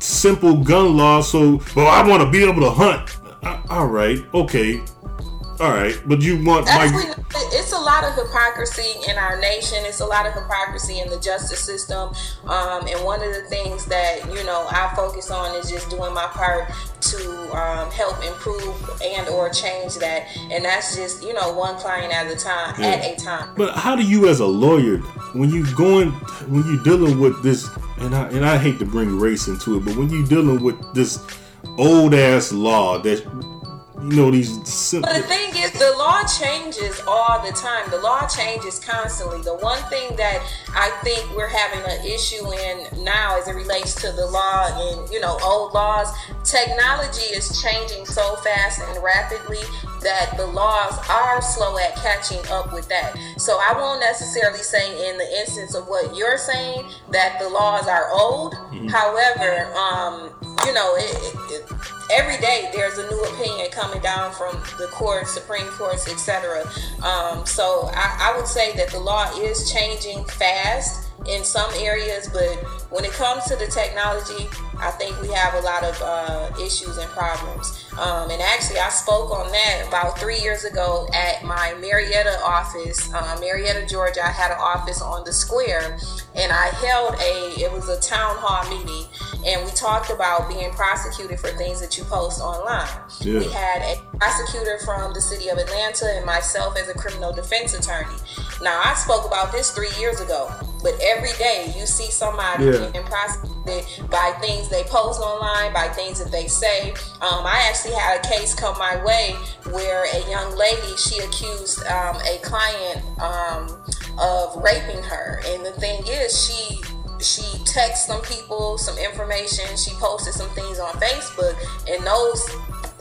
simple gun laws. So, well, I want to be able to hunt. Uh, All right, okay, all right, but you want That's Mike. it's a lot of hypocrisy in our nation. It's a lot of hypocrisy in the justice system. Um, and one of the things that you know I focus on is just doing my part to um, help improve and or change that. And that's just you know one client at a time. At a time. But how do you, as a lawyer, when you going, when you dealing with this, and I and I hate to bring race into it, but when you dealing with this old ass law that you know these simple. But the thing is, the law changes all the time. The law changes constantly. The one thing that I think we're having an issue in now, as it relates to the law and you know old laws, technology is changing so fast and rapidly that the laws are slow at catching up with that. So I won't necessarily say in the instance of what you're saying that the laws are old. However, um, you know, it, it, it, every day there's a new opinion coming down from the courts, Supreme Courts, etc. Um, so I, I would say that the law is changing fast in some areas, but when it comes to the technology, I think we have a lot of uh, issues and problems. Um, and actually, I spoke on that about three years ago at my Marietta office, uh, Marietta, Georgia. I had an office on the square, and I held a. It was a town hall meeting, and we talked about being prosecuted for things that you post online. Yeah. We had a prosecutor from the city of Atlanta and myself as a criminal defense attorney. Now, I spoke about this three years ago, but every day you see somebody Yeah. being prosecuted by things they post online, by things that they say. Um, I actually had a case come my way where a young lady she accused um, a client um, of raping her, and the thing is, she she texted some people some information. She posted some things on Facebook, and those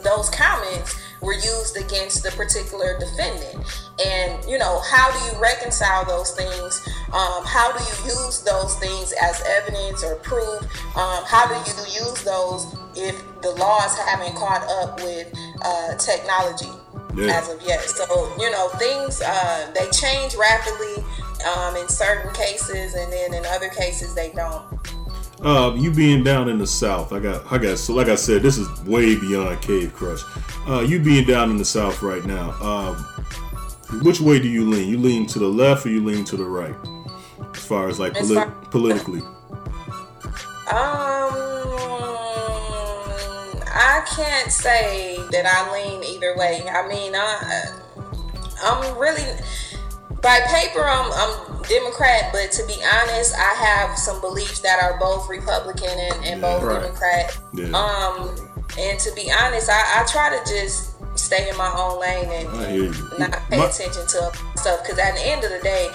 those comments were used against the particular defendant. And you know, how do you reconcile those things? Um, how do you use those things as evidence or proof? Um, how do you use those if the laws haven't caught up with uh, technology? Yeah. As of yet, so you know things uh, they change rapidly um, in certain cases, and then in other cases they don't. Uh, you being down in the south, I got, I got. So, like I said, this is way beyond Cave Crush. Uh, you being down in the south right now, um, which way do you lean? You lean to the left or you lean to the right? As far as like As far- politically, Um, I can't say that I lean either way. I mean, I, I'm really by paper I'm, I'm Democrat, but to be honest, I have some beliefs that are both Republican and, and both Right. Democrat. Yeah. Um, and to be honest, I, I try to just stay in my own lane and, not pay My- attention to stuff. Because at the end of the day,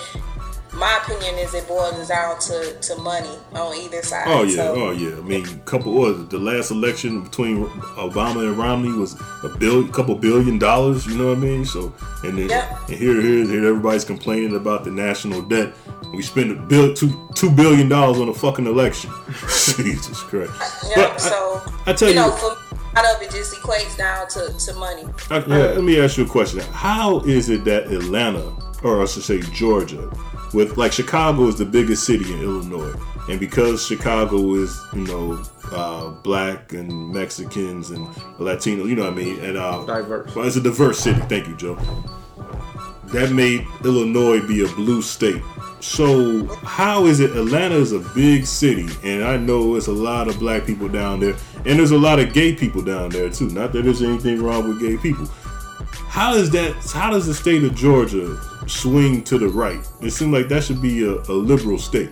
my opinion is it boils down to, to money on either side. Oh yeah, So- oh yeah. I mean, couple what was? The last election between Obama and Romney was a bill, couple billion dollars. You know what I mean? So, and then Yep. and here, here, here, everybody's complaining about the national debt. We spend a bill two two billion dollars on a fucking election. Jesus Christ! Uh, yeah, But so I tell you know, for me, a lot of it just equates down to, to money. I- I- let me ask you a question. How is it that Atlanta, or I should say Georgia, with like Chicago is the biggest city in Illinois, and because Chicago is you know uh, black and Mexicans and Latino, you know what I mean, and uh, Diverse. Well, it's a diverse city. Thank you, Joe. That made Illinois be a blue state. So how is it Atlanta is a big city and I know it's a lot of black people down there and there's a lot of gay people down there too. Not that there's anything wrong with gay people. How is that how does the state of Georgia swing to the right? It seems like that should be a, a liberal state.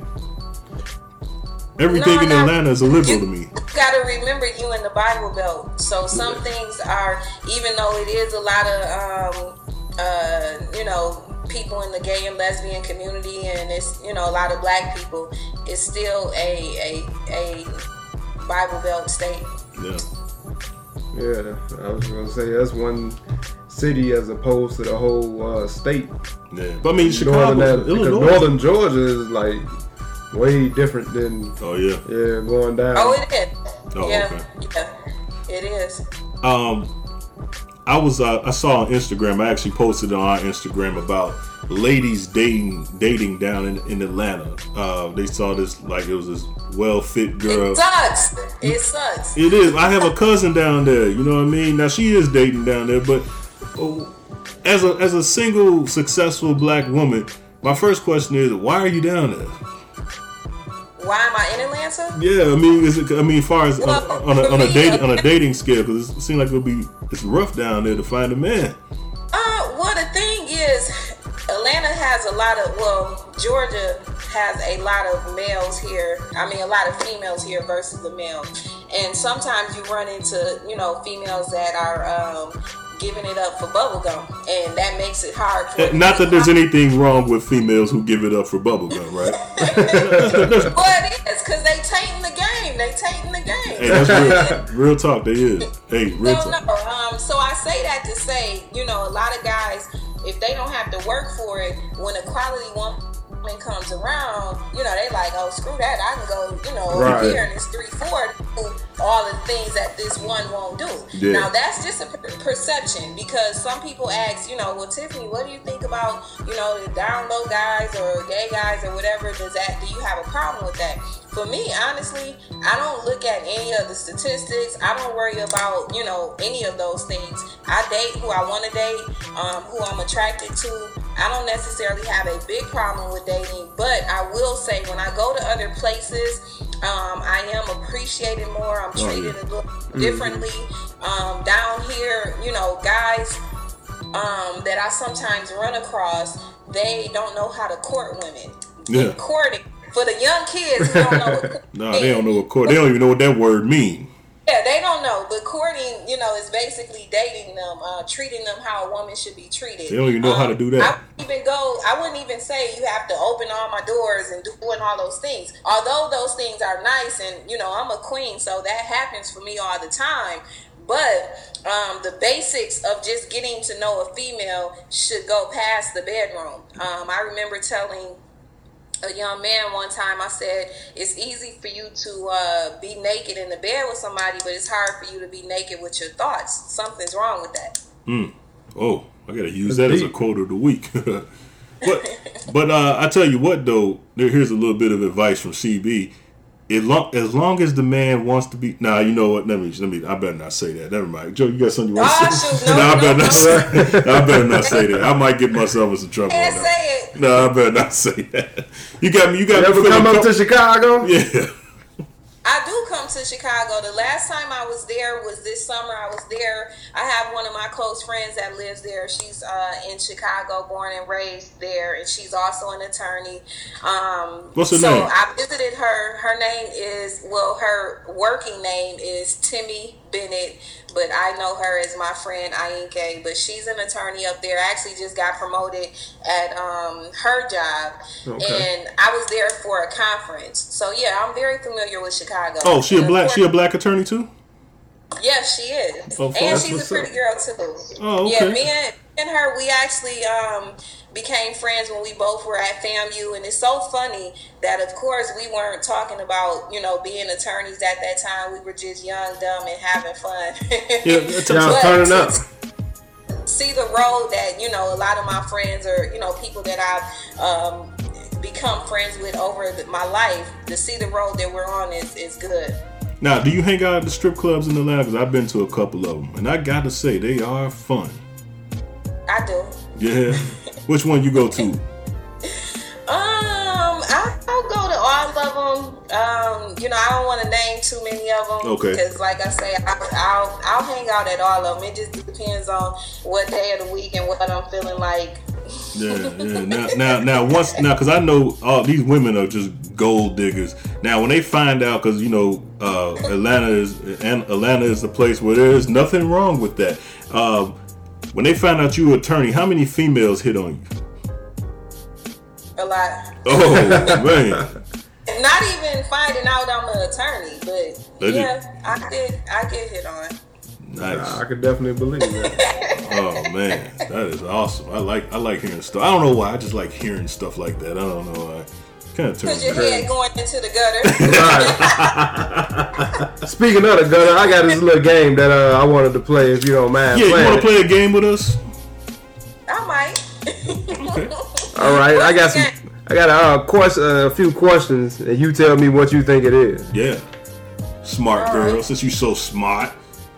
Everything No, in no. Atlanta is a liberal You to me. You gotta remember you in the Bible Belt. So some things are, even though it is a lot of, um, uh, you know, people in the gay and lesbian community, and it's you know a lot of black people, it's still a a a Bible Belt state. Yeah. Yeah, I was gonna say that's one city as opposed to the whole uh, state. Yeah. But I mean Chicago, Northern, because Illinois. Northern Georgia is like way different than Oh yeah. yeah going down. Oh, it is. Oh, yeah, okay. yeah, it is. Um, I was uh, I saw on Instagram. I actually posted on our Instagram about ladies dating dating down in, in Atlanta. Uh, they saw this like it was this well fit girl. It sucks. It sucks. It is. I have a cousin down there. You know what I mean? Now she is dating down there, but as a as a single successful black woman, my first question is, why are you down there? Why am I in Atlanta? Yeah, I mean, is it? I mean, as far as on, Well, on, a, on a dating on a dating scale, because it seems like it'll be it's rough down there to find a man. Uh, well, the thing is, Atlanta has a lot of, well, Georgia has a lot of males here. I mean, a lot of females here versus the male. And sometimes you run into, you know, females that are um, giving it up for bubblegum, and that makes it hard for. Not that there's anything wrong with females who give it up for bubblegum, right? well, it is because they tainting the game. They tainting the game. Hey, that's real. Real talk, they is. Hey, real No, talk. no. Um, so I say that to say, you know, a lot of guys, if they don't have to work for it, when a quality woman comes around, you know, they like, oh, screw that. I can go, you know, over Right. here and it's three, four, all the things that this one won't do. Yeah. Now that's just a per- perception because some people ask, you know, well, Tiffany, what do you think about, you know, the down low guys or gay guys or whatever? Does that do you have a problem with that? For me, honestly, I don't look at any of the statistics. I don't worry about, you know, any of those things. I date who I want to date, um, who I'm attracted to. I don't necessarily have a big problem with dating, but I will say when I go to other places, um, I am appreciated more. I'm treated a little differently. Um, down here, you know, guys um, that I sometimes run across, they don't know how to court women. Yeah. Courting for the young kids who don't know what courting Nah, they don't know what court. They don't even know what that word mean. Yeah, they don't know. But courting, you know, is basically dating them, uh, treating them how a woman should be treated. They don't even know how to do that. I wouldn't even go. I wouldn't even say you have to open all my doors and doing all those things. Although those things are nice, and you know, I'm a queen, so that happens for me all the time. But um, the basics of just getting to know a female should go past the bedroom. Um, I remember telling a young man one time i said it's easy for you to uh, be naked in the bed with somebody but it's hard for you to be naked with your thoughts something's wrong with that Oh, I gotta use that as a quote of the week. but but uh, I tell you what though, there, here's a little bit of advice from CB. It long, as long as the man wants to be, nah, you know what? Let me, let me. I better not say that. Never mind. Joe, you got something you want to Oh, say? shoot, no, Nah, I no, better no. not say. I better not say that. I might get myself in some trouble. on can't say it No, I better not say that. You got me. You got You me ever feeling come up com- to Chicago? Yeah. I do come to Chicago. The last time I was there was this summer. I was there. I have one of my close friends that lives there. She's uh, in Chicago, born and raised there, and she's also an attorney. Um, What's her so name? I visited her. Her name is well, her working name is Timmy Bennett, but I know her as my friend Ainke. But she's an attorney up there. I actually just got promoted at um, her job, Okay. and I was there for a conference. So yeah, I'm very familiar with Chicago. Oh, she a black. She a black attorney too. Yes, she is, Oh, and she's a pretty up. girl too. Oh, Yeah, okay. me and, and her, we actually um, became friends when we both were at FAMU, and it's so funny that, of course, we weren't talking about you know being attorneys at that time. We were just young, dumb, and having fun. Yeah, Y'all turning up. See the road that you know a lot of my friends or you know people that I've um, become friends with over the, my life. To see the road that we're on is is good. Now, do you hang out at the strip clubs in the lab? Because I've been to a couple of them, and I got to say they are fun. I do. Yeah. Which one you go to? Um, I, I'll go to all of them. Um, you know, I don't want to name too many of them. Okay. Because, like I say, I, I'll I'll hang out at all of them. It just depends on what day of the week and what I'm feeling like. Yeah, yeah. Now, now, now, once now, because I know all these women are just gold diggers. Now, when they find out, because you know, uh, Atlanta is and Atlanta is the place where there is nothing wrong with that. Um, when they find out you an attorney, how many females hit on you? A lot. Oh man, Not even finding out I'm an attorney, but They yeah, I get I get hit on. nice. I could definitely believe that. Oh man, that is awesome. I like I like hearing stuff. I don't know why. I just like hearing stuff like that. I don't know why. Kind of Cause your me head crazy. going into the gutter. Speaking of the gutter, I got this little game that uh, I wanted to play. If you don't mind Yeah, you want to play a game with us? I might. All right, I got some. I got a uh, quest, uh, a few questions, and you tell me what you think it is. Yeah. Smart All girl. right. Since you so smart,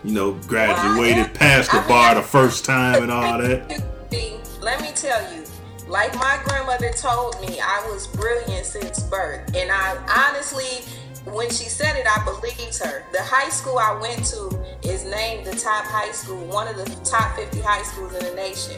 you know, graduated, am- passed the I bar the first time and all that. Let me tell you, like my grandmother told me, I was brilliant since birth. And I honestly, when she said it, I believed her. The high school I went to is named the top high school, one of the top 50 high schools in the nation.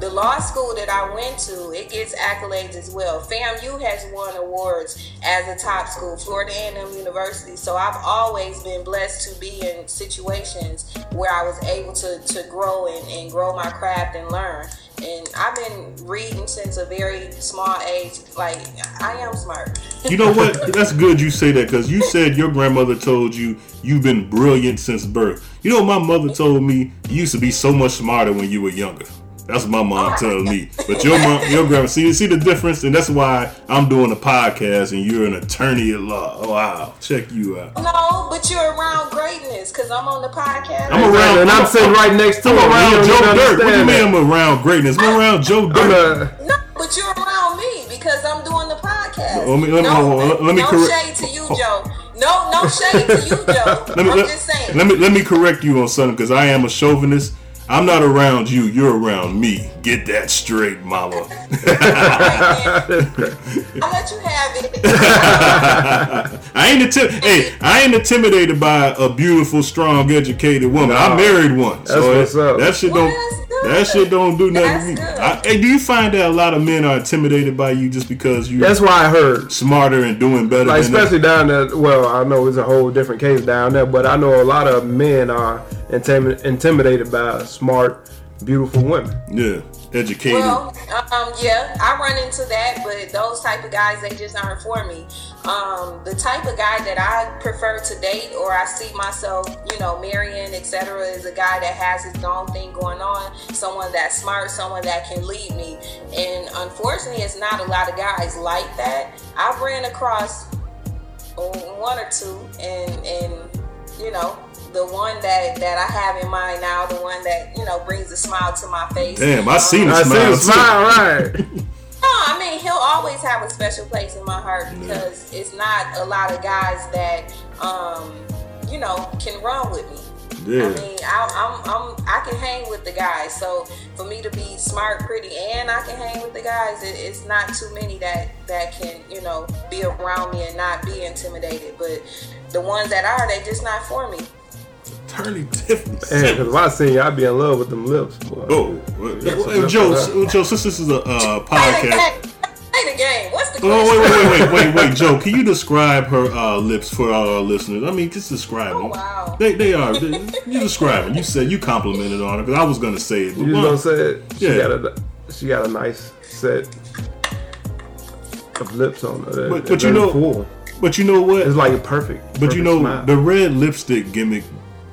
the law school that I went to, it gets accolades as well. FAMU has won awards as a top school, Florida A&M University. So I've always been blessed to be in situations where I was able to, to grow and, and grow my craft and learn. And I've been reading since a very small age. Like, I am smart. You know what? That's good you say that because you said your grandmother told you you've been brilliant since birth. You know, my mother told me you used to be so much smarter when you were younger. That's what my mom telling me. But your mom, your grandma, see, see the difference, and that's why I'm doing a podcast, and you're an attorney at law. Oh, wow, check you out. No, but you're around greatness because I'm on the podcast. I'm around, and I'm sitting right next to I'm him. Around Joe even Dirt. What do you mean I'm around greatness? I'm around Joe Dirt. a- No, but you're around me because I'm doing the podcast. Let me- let me- no, hold on, let- let me no correct- shade to you, Joe. No, no shade to you, Joe. Let me, I'm let, just saying. let me let me correct you on something because I am a chauvinist. I'm not around you. You're around me. Get that straight, mama. I'll let you have it. I ain't inti- Hey, I ain't intimidated by a beautiful, strong, educated woman. I married one. So That's what's up. that shit Well, don't. That's good. That shit don't do nothing to me. I, hey, do you find that a lot of men are intimidated by you just because you're That's why I heard. smarter and doing better Like than them? especially down there. Well, I know it's a whole different case down there, but I know a lot of men are intimi- intimidated by smart, beautiful women. Yeah, educated. Well, um, yeah, I run into that, but those type of guys, they just aren't for me. Um, the type of guy that I prefer to date or I see myself, you know, marrying, etc., is a guy that has his own thing going on, someone that's smart, someone that can lead me. And unfortunately, it's not a lot of guys like that. I've ran across one or two, and and you know. The one that, that I have in mind now, the one that you know brings a smile to my face. Damn, I seen I the see the smile. smile, too. right? No, I mean he'll always have a special place in my heart because it's not a lot of guys that um, you know can run with me. Yeah. I mean, I, I'm, I'm, I can hang with the guys. So for me to be smart, pretty, and I can hang with the guys, it, it's not too many that that can, you know, be around me and not be intimidated. But the ones that are, they just not for me. Attorney Tiffany. Man, because if I seen you, I'd be in love with them lips. Boy. Oh, well, hey, Joe, s- Joe, since this is a uh, podcast. Play the game. What's the Oh, wait, wait, wait, wait, wait, wait, Joe. Can you describe her uh, lips for our listeners? I mean, just describe them. Oh, wow. They, they are. They, you describe them. You said you complimented on her because I was gonna say it. But You one- was gonna say it. She Yeah. got a she got a nice set of lips on her. They're- But- but you know- full. but you know what? it's like a perfect. But you know, smile. the red lipstick gimmick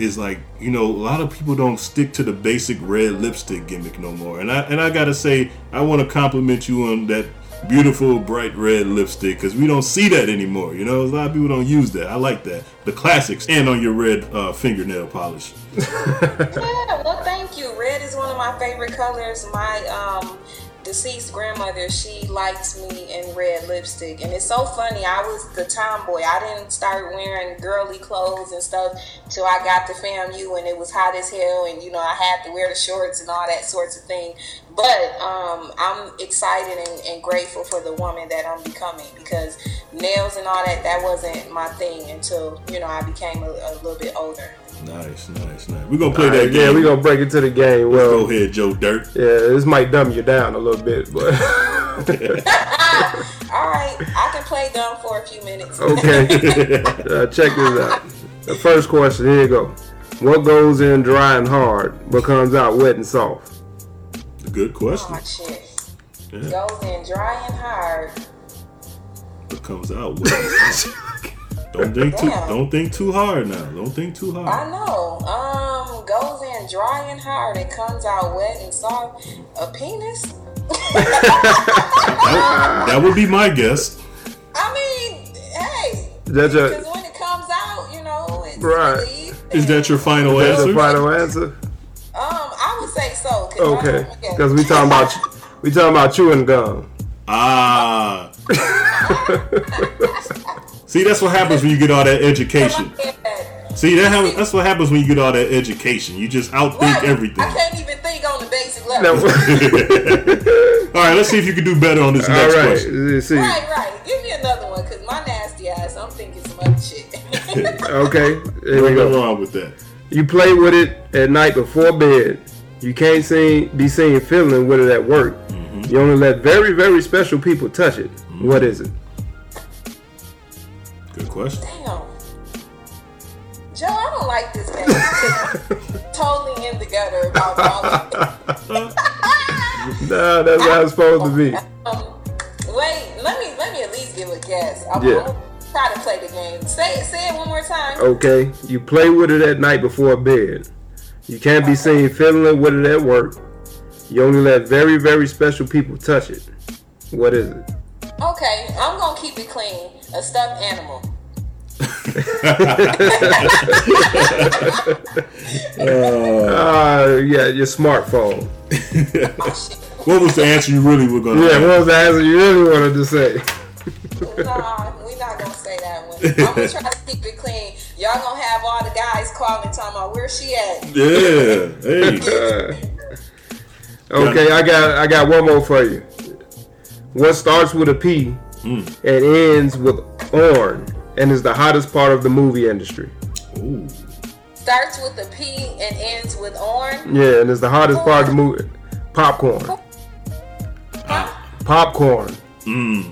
is like, you know, a lot of people don't stick to the basic red lipstick gimmick no more. And I and I gotta say, I want to compliment you on that beautiful bright red lipstick because we don't see that anymore. You know, a lot of people don't use that. I like that, the classics, and on your red uh, fingernail polish. Yeah, well, thank you. Red is one of my favorite colors. My um, deceased grandmother, she likes me in red lipstick. And it's so funny. I was the tomboy. I didn't start wearing girly clothes and stuff till I got to FAMU and it was hot as hell. And, you know, I had to wear the shorts and all that sorts of thing. But um, I'm excited and, and grateful for the woman that I'm becoming because nails and all that, that wasn't my thing until, you know, I became a, a little bit older. Nice, nice, nice. We're gonna play All that right, game. yeah, we're gonna break into the game. Let's Well, go ahead, Joe Dirt. yeah, this might dumb you down a little bit, but All right, I can play dumb for a few minutes. okay. uh, check this out. The first question. Here you go. What goes in dry and hard but comes out wet and soft? Good question. Oh shit. Yeah. Goes in dry and hard. It comes out well. don't think too. Don't think too hard now. Don't think too hard. I know. Um, goes in dry and hard. It comes out wet and soft. A penis. That, that would be my guess. I mean, hey. That's Because Right. Is that your final that's answer? the final answer. Um, I would say so. 'cause I Okay, because we talking about we talking about chewing gum. Ah. See, that's what happens when you get all that education. See, that happens, that's what happens when you get all that education. You just outthink Right. everything. I can't even think on the basic Now, level. All right, let's see if you can do better on this all next right, question. let's see. Right, right. Okay, here we Nothing go. wrong with that. You play with it at night before bed. You can't see, be seen fiddling with it at work. You only let very, very special people touch it. What is it? Good question. Damn. Joe, I don't like this game. Totally in the gutter about all of it. Nah, that's how it's supposed to be. Um, wait, let me let me at least give a guess. I'm, Yeah. I'm gonna try to play the game. Say it, say it one more time. Okay, you play with it at night before bed. You can't be seen fiddling with it at work. You only let very, very special people touch it. What is it? Okay, I'm gonna keep it clean. A stuffed animal. Ah, yeah, your smartphone. What was the answer you really were gonna? Yeah, have? what was the answer you really wanted to say? Nah, I'm gonna try to keep it clean. Y'all gonna have all the guys calling talking about where she at. Yeah. Hey. Okay, I got I got one more for you. What starts with a P Hmm. and ends with orn and is the hottest part of the movie industry? Ooh. Starts with a P and ends with orange. Yeah, and it's the hottest part of the movie. Popcorn. Popcorn. Mm.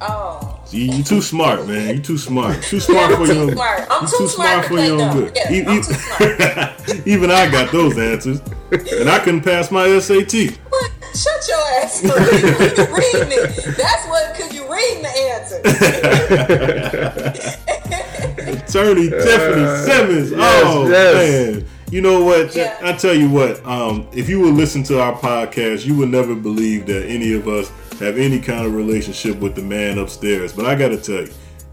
Oh. You, you too smart, man. You too smart. Too smart I'm for your own. smart. I'm you too smart to for your own good. Yeah, E- I'm e- too smart. Even I got those answers, and I couldn't pass my SAT. What? Shut your ass. up. you reading it. That's what, because you reading the answer. Attorney Tiffany Simmons. Uh, yes, oh yes. man. You know what? Yeah. I tell you what. Um, if you would listen to our podcast, you would never believe that any of us have any kind of relationship with the man upstairs. But I got to tell you,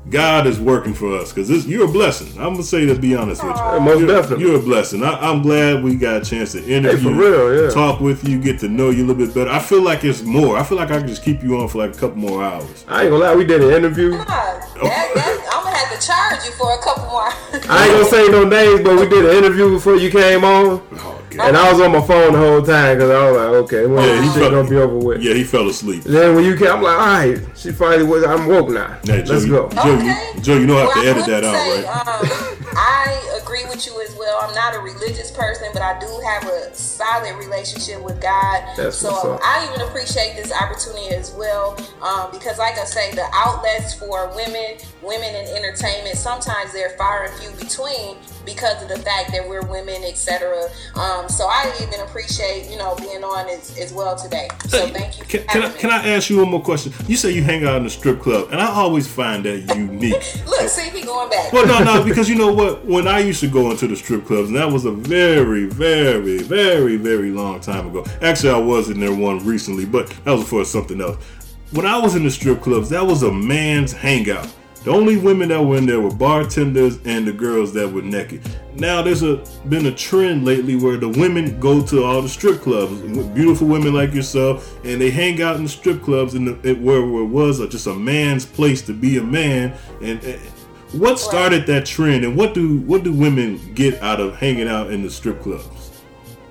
God is working for us because you're a blessing. I'm gonna say to be honest with you. Yeah, most you're, definitely. You're a blessing. I, I'm glad we got a chance to interview, real, yeah. talk with you, get to know you a little bit better. I feel like it's more. I feel like I can just keep you on for like a couple more hours. I ain't gonna lie, we did an interview. God, that, that, I'm going to have to charge you for a couple more. I ain't gonna say no names, but we did an interview before you came on. Oh, God. And I was on my phone the whole time because I was like, okay, well, Yeah, he this shit felt- gonna be over with. Yeah, he fell asleep. Then when you came, I'm like, all right, she finally was. I'm woke now. Hey, Joe, Let's you- go. Joe, Okay. you, Joe, you know I have Well, to edit would that out, say, right? Um, I agree with you as well. I'm not a religious person, but I do have a solid relationship with God. That's so what's up. I even appreciate this opportunity as well, um, because, like I say, the outlets for women, women in entertainment, sometimes they're far and few between because of the fact that we're women, etc. Um, so I even appreciate, you know, being on as, as well today. So thank you. For Can, can, I, can. I ask you one more question? You say you hang out in the strip club, and I always find that unique. Look, see, he going back. well, no, no, because you know what? When I used to go into the strip clubs, and that was a very, very, very, very long time ago. Actually, I was in there one recently, but that was for something else. When I was in the strip clubs, that was a man's hangout. The only women that were in there were bartenders and the girls that were naked. Now there's a been a trend lately where the women go to all the strip clubs, beautiful women like yourself, and they hang out in the strip clubs and the, it, where, where it was a, just a man's place to be a man. And, and what started that trend, and what do what do women get out of hanging out in the strip clubs,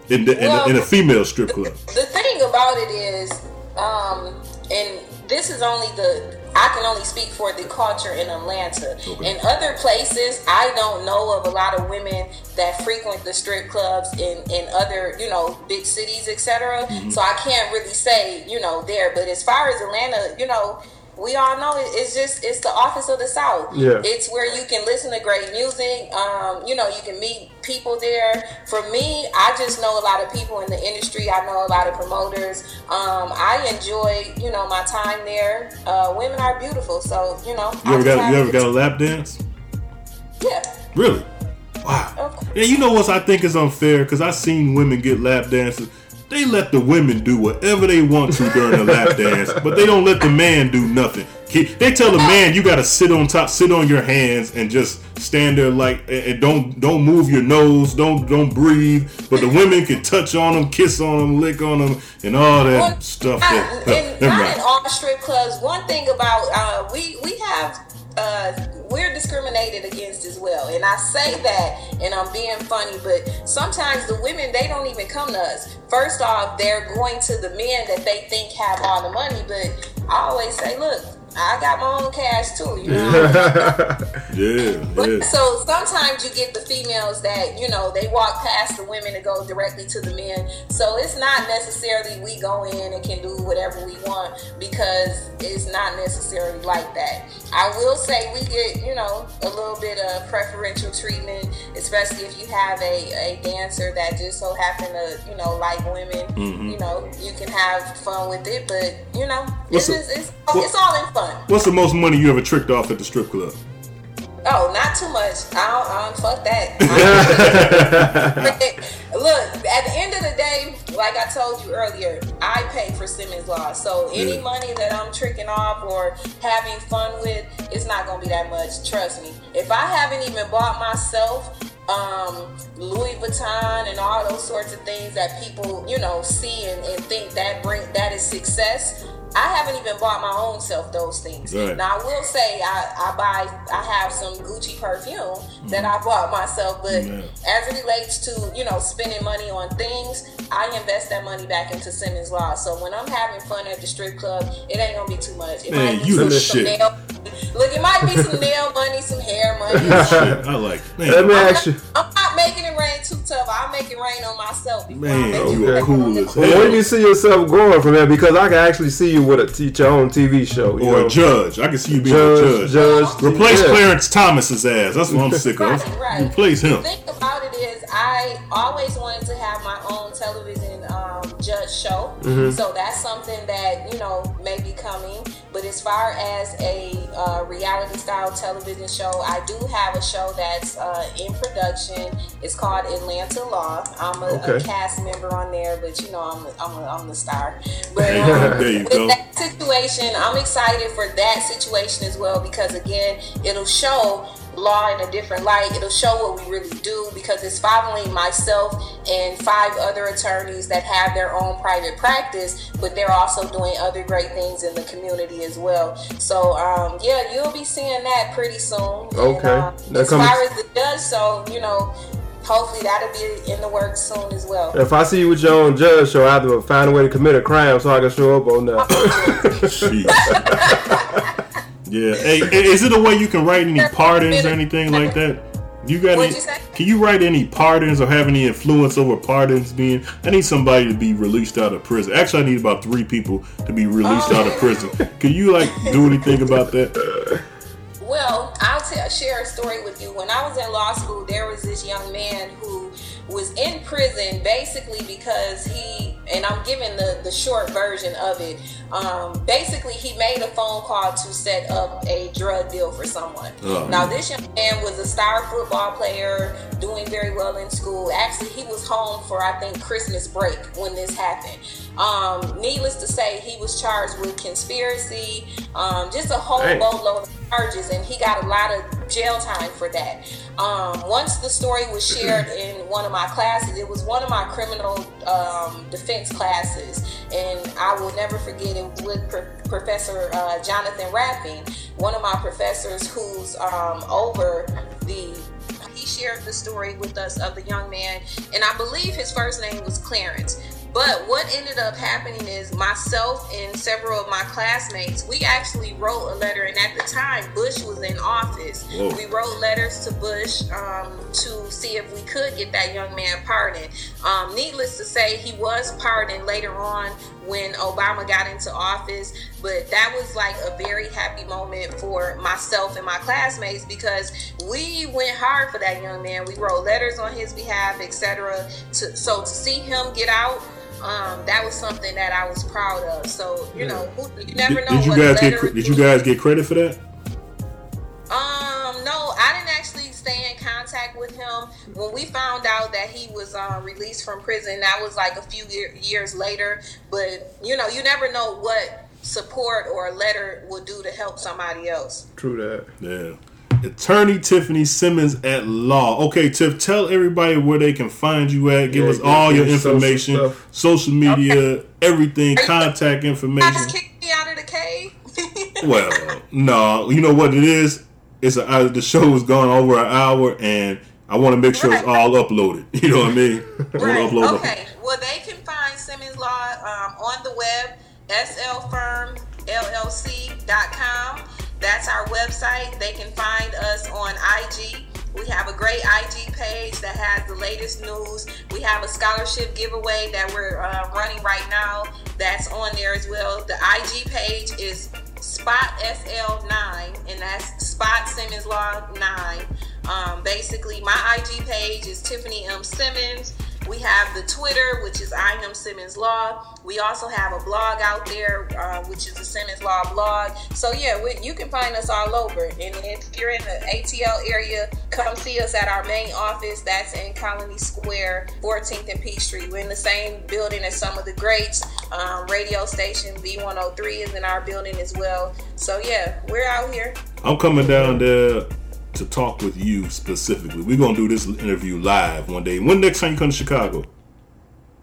in the, in, a, in a female strip club? the thing about it is, um, and this is only the I can only speak for the culture in Atlanta. Okay. In other places, I don't know of a lot of women that frequent the strip clubs in in other you know big cities, etc. Mm-hmm. So I can't really say you know there. But as far as Atlanta, you know. We all know it, it's just it's the office of the South. Yeah. It's where you can listen to great music. Um, you know, you can meet people there. For me, I just know a lot of people in the industry. I know a lot of promoters. Um, I enjoy, you know, my time there. Uh, women are beautiful, so you know. You ever got you ever got a lap dance? Yeah. Really? Wow. Yeah, you know what I think is unfair? Because I've seen women get lap dances. They let the women do whatever they want to during the lap dance, but they don't let the man do nothing. They tell the man you gotta sit on top, sit on your hands, and just stand there like and and don't don't move your nose, don't don't breathe. But the women can touch on them, kiss on them, lick on them, and all that Well, stuff. not, That, in, Never not mind. in all strip clubs. One thing about uh, we we have uh, we're discriminated against as well, and I say that, and I'm being funny, but sometimes the women they don't even come to us. First off, they're going to the men that they think have all the money, but I always say, look. I got my own cash too, you know. Yeah, yeah. So sometimes you get the females that you know they walk past the women and go directly to the men. So it's not necessarily we go in and can do whatever we want because it's not necessarily like that. I will say we get you know a little bit of preferential treatment, especially if you have a, a dancer that just so happen to you know like women. Mhm. You know you can have fun with it, but you know What's it's, just, it's, it's all in fun. What's the most money you ever tricked off at the strip club? Oh, not too much. I don't, I don't fuck that. Look, at the end of the day, like I told you earlier, I pay for Simmons Law. So any Yeah. money that I'm tricking off or having fun with, it's not gonna be that much. Trust me. If I haven't even bought myself um, Louis Vuitton and all those sorts of things that people, you know, see and, and think that bring that is success. I haven't even bought my own self those things. Right. Now I will say I, I buy I have some Gucci perfume that mm-hmm. I bought myself, but Yeah. as it relates to you know spending money on things, I invest that money back into Simmons Law. So when I'm having fun at the strip club, it ain't gonna be too much. It Man, might be you some, the some shit. nail. Look, it might be some nail money, some hair money. Shit, I like. Man, Let me ask you. I'm not making it rain too tough. I'll make it rain on myself. man, you are Okay. cool as Well, where do you see yourself going from there? Because I can actually see you with a t- your own TV show. You Or know? a judge. I can see you being Judge, a judge. judge. Replace yeah. Clarence Thomas's ass. That's what I'm sick of. Right, right. Replace him. The thing about it is, I always wanted to have my own television um, judge show. Mm-hmm. So that's something that you know may be coming. But as far as a uh, reality style television show, I do have a show that's uh, in production. It's called Atlanta Law. I'm a, a cast member on there, but you know I'm I'm, a, I'm the star. But um, There you with go. that situation, I'm excited for that situation as well because again, it'll show law in a different light. It'll show what we really do because it's following myself and five other attorneys that have their own private practice, but they're also doing other great things in the community as well. So um, yeah, you'll be seeing that pretty soon. And, Okay. uh, That as comes- far as the judge, so you know. Hopefully that'll be in the works soon as well. If I see you with your own judge show, I have to find a way to commit a crime so I can show up on that. Yeah. Hey, is it a way you can write any pardons or anything like that? You got What'd any? you say? Can you write any pardons or have any influence over pardons being? I need somebody to be released out of prison. Actually, I need about three people to be released out of oh. prison. Can you like do anything about that? Well, I'll tell, share a story with you. When I was in law school, there was this young man who was in prison basically because he, and I'm giving the, the short version of it. Um, basically, he made a phone call to set up a drug deal for someone. Oh. Now, this young man was a star football player, doing very well in school. Actually, he was home for, I think, Christmas break when this happened. Um, needless to say, he was charged with conspiracy, um, just a whole Dang. boatload of charges, and he got a lot of jail time for that. Um, once the story was shared in one of my classes, it was one of my criminal um, defense classes, and I will never forget it with Pro- Professor uh, Jonathan Rapping, one of my professors who's um, over the he shared the story with us of the young man, and I believe his first name was Clarence. But what ended up happening is myself and several of my classmates, we actually wrote a letter, and at the time, Bush was in office. Whoa. We wrote letters to Bush um, to see if we could get that young man pardoned. Um, needless to say, he was pardoned later on when Obama got into office, but that was like a very happy moment for myself and my classmates because we went hard for that young man. We wrote letters on his behalf, etc. To, so to see him get out, um, that was something that I was proud of. So you know, who, you never Did, know. did you guys get? letter cre- is Did you guys get credit for that? um, no, I didn't actually stay in contact with him. When we found out that he was uh, released from prison, that was like a few year, years later. But you know, you never know what support or a letter will do to help somebody else. True that. Yeah. Attorney Tiffany Simmons at law. Okay, Tiff, tell everybody where they can find you at. Give Yeah, us give- all your give social information, social media, everything, Are you- contact I just information. kicked me out of the cave. Well, no, you know what it is. It's a, uh, the show is gone over an hour, and I want to make sure it's all uploaded. You know what I mean? I Right. upload it. Okay. Well, they can find Simmons Law um, on the web, slfirmllc.com. That's our website. They can find us on IG. We have a great IG page that has the latest news. We have a scholarship giveaway that we're uh, running right now that's on there as well. The IG page is Spot SL9, and that's Spot Simmons Law 9. Um, basically, my IG page is Tiffany M. Simmons. We have the Twitter, which is I am Simmons Law. We also have a blog out there, uh, which is the Simmons Law blog. So yeah, we, you can find us all over. And if you're in the ATL area, come see us at our main office. That's in Colony Square, 14th and Peachtree. We're in the same building as some of the greats. Um, radio station V103 is in our building as well. So yeah, we're out here. I'm coming down there to talk with you specifically. We're gonna do this interview live one day. When next time you come to Chicago?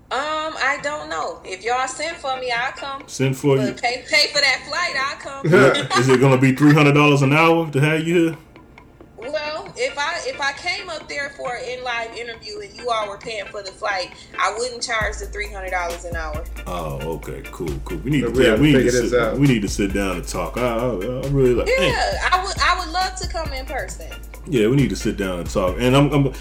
Um, I don't know. If y'all send for me, I'll come. Send for you. But pay pay for that flight, I'll come. Is it gonna be three hundred dollars an hour to have you here? Well, if I if I came up there for an in live interview and you all were paying for the flight, I wouldn't charge the three hundred dollars an hour. Oh, okay, cool, cool. We need So to we yeah, we need figure to this sit, out. we need to sit down and talk. I, I, I really like. Yeah, man, I would I would love to come in person. yeah, we need to sit down and talk. And I'm, I'm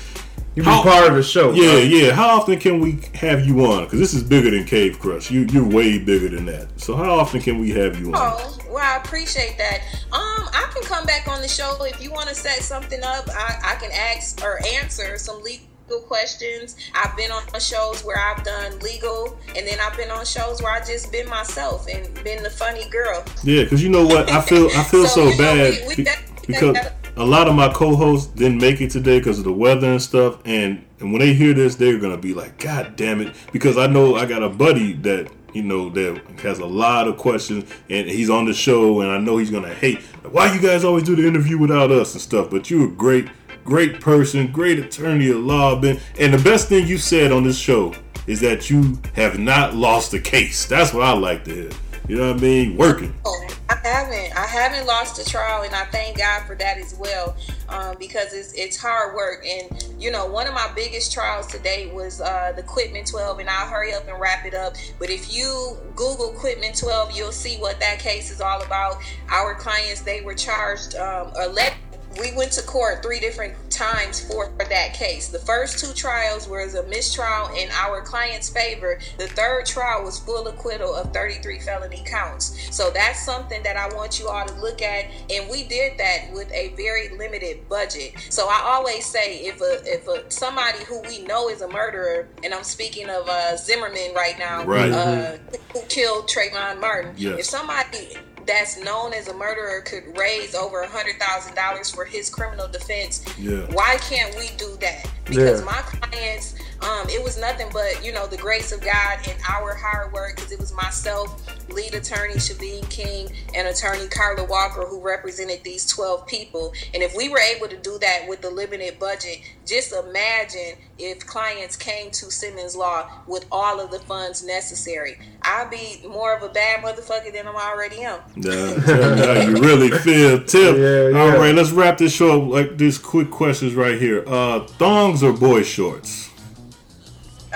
You be How- part of the show. yeah, bro. yeah. How often can we have you on? Because this is bigger than Cave Crush. You you're way bigger than that. So how often can we have you on? Oh, well, I appreciate that. Um, I can come back on the show if you want to set something up. I, I can ask or answer some legal questions. I've been on shows where I've done legal, and then I've been on shows where I just been myself and been the funny girl. Yeah, because you know what? I feel I feel so, So, you know, bad we- we be- definitely because gotta- a lot of my co-hosts didn't make it today because of the weather and stuff. And and when they hear this, they're gonna be like, "God damn it!" Because I know I got a buddy that you know that has a lot of questions, and he's on the show, and I know he's gonna hate why you guys always do the interview without us and stuff. But you're a great, great person, great attorney at law, and the best thing you said on this show is that you have not lost a case. That's what I like to hear. You know what I mean? Working. Oh, haven't. I haven't lost a trial, and I thank God for that as well, um, because it's it's hard work. And you know, one of my biggest trials today was uh, the Quitman 12, and I'll hurry up and wrap it up. But if you Google Quitman 12, you'll see what that case is all about. Our clients they were charged um, or let. We went to court three different times for that case. The first two trials was a mistrial in our client's favor. The third trial was full acquittal of 33 felony counts. So that's something that I want you all to look at. And we did that with a very limited budget. So I always say if a if a somebody who we know is a murderer, and I'm speaking of uh, Zimmerman right now, Right. uh, who killed Trayvon Martin. Yes. If somebody that's known as a murderer could raise over a hundred thousand dollars for his criminal defense. Yeah. Why can't we do that? Because Yeah. my clients, um, it was nothing but you know the grace of God and our hard work. Because it was myself, lead attorney Shaveen King, and attorney Carla Walker who represented these twelve people. And if we were able to do that with the limited budget, just imagine if clients came to Simmons Law with all of the funds necessary. I'd be more of a bad motherfucker than I already am. Nah, tell you really feel, Tip. Yeah, yeah. All right, let's wrap this show up like these quick questions right here. Uh, thongs or boy shorts?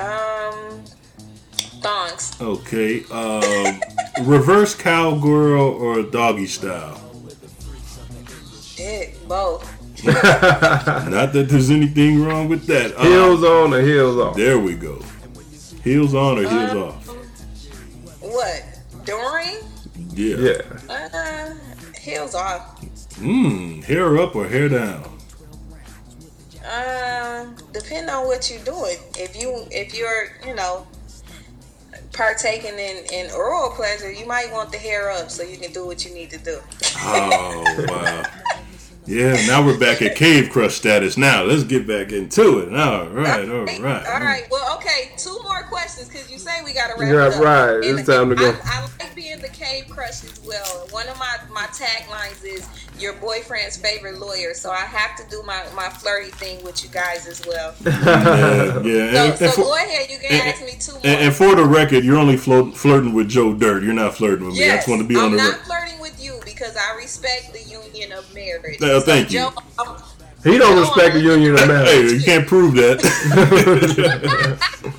Um, thongs. Okay. Um, reverse cowgirl or doggy style? Shit, both. Not that there's anything wrong with that. Uh, Heels on or heels off? There we go. Heels on or heels off? What? During? Yeah. Yeah. Uh, heels off. Mmm. Hair up or hair down? Um, depending on what you're doing. If you if you're you know partaking in in oral pleasure, you might want the hair up so you can do what you need to do. Oh wow. Yeah, now we're back at cave crush status. Now let's get back into it. All right, all right. All right. Well, okay. Two more questions because you say we got to wrap Yeah, it up. right. And It's time to go. I, I like being the cave crush as well. One of my my taglines is your boyfriend's favorite lawyer. So I have to do my my flirty thing with you guys as well. Yeah, yeah. So, And, so and for, go ahead. You can and- ask me two more. and- and for the record, you're only float, flirting with Joe Dirt. You're not flirting with me. I just want to be I'm on the not record. flirting with you because I respect the union of marriage. Uh, thank you. Joe, I'm- He don't Joe, respect the I'm union of marriage. Hey, you can't prove that.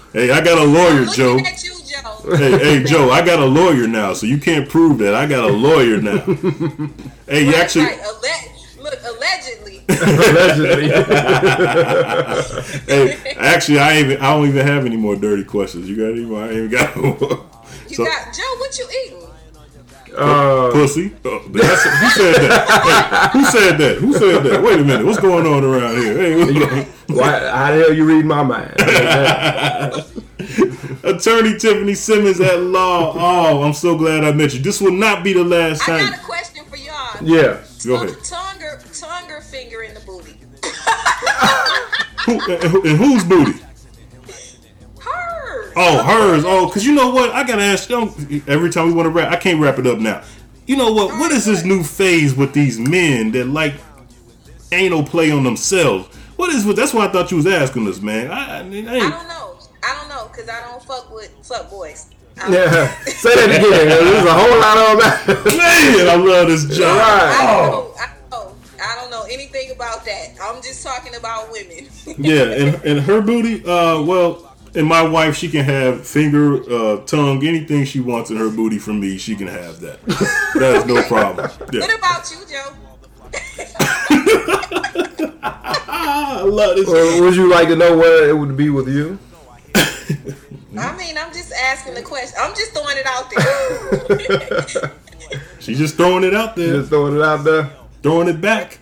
hey, I got a lawyer, I'm Joe. at you, Joe. hey, hey, Joe, I got a lawyer now, so you can't prove that. I got a lawyer now. hey, you Right, actually, right. Alle- look, allegedly. Allegedly. hey, actually, I even, I don't even have any more dirty questions. You got any more? I ain't even got no more. You So- got Joe. What you eating? Uh, Pussy. Oh, that's- who said that? Hey, who said that? Who said that? Wait a minute. What's going on around here? Hey, what's why, how the hell you read my mind? Attorney Tiffany Simmons at law. Oh, I'm so glad I met you. This will not be the last time. I got a question for y'all. yeah. Go ahead. Tongue or, tongue or finger in the booty? Who, and, who- and whose booty? Hers. Oh, hers. Oh, because you know what? I gotta ask. Don't every time we want to wrap. I can't wrap it up now. You know what? What is this new phase with these men that like anal play on themselves? What is with? That's why I thought you was asking us, man. I, I, I I don't know. I don't know because I don't fuck with fuck boys. Yeah. Say that again. There's a whole lot on that. Man, I love this job. Right. I Oh. don't know. I don't know. I don't know anything about that. I'm just talking about women. Yeah, and, and her booty, uh, well, and my wife, she can have finger, uh, tongue, anything she wants in her booty from me, she can have that. That is no problem. Yeah. what about you, Joe? I love this. Or would you like to know where it would be with you? I mean, I'm just asking the question. I'm just throwing it out there. She's just throwing it out there, Just throwing it out there. throwing it back,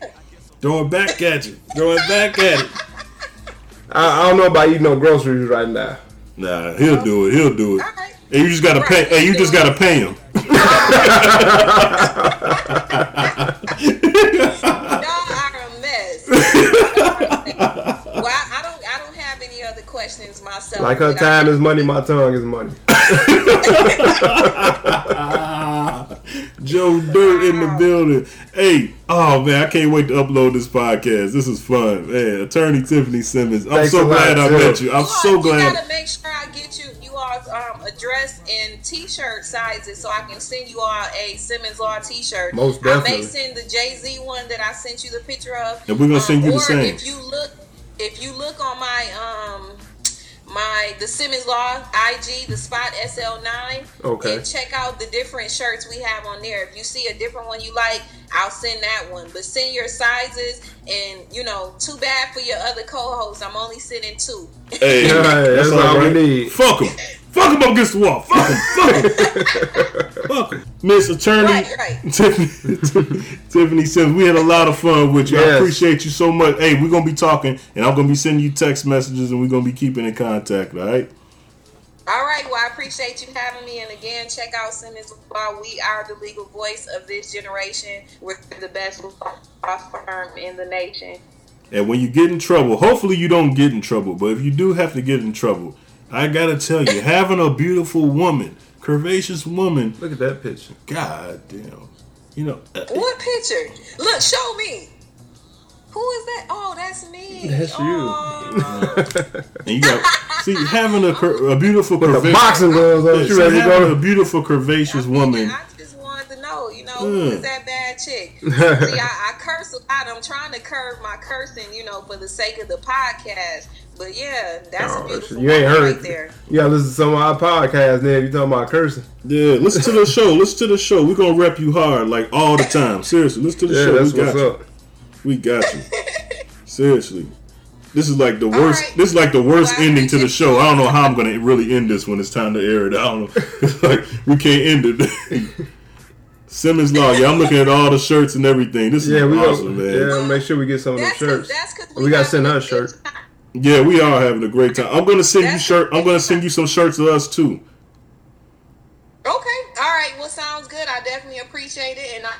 throwing it back at you, throwing it back at it. I, I don't know about eating no groceries right now. Nah, he'll do it. He'll do it. All right. And you just gotta pay. Hey, you just gotta pay him. Y'all are a mess. well, I, I don't. I don't have any other questions myself. Like her but I- time is money, my tongue is money. Joe Dirt in the building. Hey, oh man, I can't wait to upload this podcast. This is fun, man. Attorney Tiffany Simmons. I'm Thanks so a lot, glad I too. met you. I'm You so all- glad. You gotta make sure I get you you all's um, address and T-shirt sizes so I can send you all a Simmons Law T-shirt. Most definitely. I may send the Jay Z one that I sent you the picture of. And we're gonna send you the or same. If you look, if you look on my um my the Simmons Law IG, the Spot SL9. Okay. And check out the different shirts we have on there. If you see a different one you like, I'll send that one. But send your sizes, and you know, too bad for your other co-hosts. I'm only sending two. Hey, Yeah, that's all we need. Fuck him. Fuck him up against the wall. Fuck him. Fuck him. Fuck him. Miss Attorney Right, right. Tiffany, Tiffany Simmons, we had a lot of fun with you. I appreciate you so much. Hey, we're gonna be talking, and I'm gonna be sending you text messages, and we're gonna be keeping in contact. All right. All right. Well, I appreciate you having me. And again, check out Simmons Law. We are the legal voice of this generation. We're the best law firm in the nation. And when you get in trouble, hopefully you don't get in trouble, but if you do have to get in trouble, I gotta tell you, having a beautiful woman, curvaceous woman, Look at that picture. god damn, you know, uh, What picture? Look, show me. Who is that? Oh, that's me. That's you. Oh. and you got see having a cur- a beautiful With the curvaceous boxing gloves on, Yeah, she ready to having a beautiful curvaceous woman. I just wanted to know, you know, who Mm. is that bad chick? See, I, I curse a lot. I'm trying to curb my cursing, you know, for the sake of the podcast. But yeah, that's a Oh, beautiful you ain't heard. right there. You gotta listen to some of our podcasts now if you talking about cursing. Yeah, listen to the show. Listen to the show. We're gonna rep you hard like all the time. Seriously, listen to the Yeah, show. that's we got what's you. up. We got you. Seriously. This is like the worst. right. This is like the worst Well, ending to the show. I don't know how I'm gonna really end this when it's time to air it. I don't know. It's like we can't end it. Simmons Law. Yeah, I'm looking at all the shirts and everything. This is Yeah, we awesome, gonna, man. yeah, make sure we get some of them That's 'cause- shirts. that's 'cause we, gotta send her a shirt. time. Yeah, we are having a great time. I'm gonna send you shirt. I'm gonna send you some shirts of us too. Okay. All right. Well, sounds good. I definitely appreciate it, and I,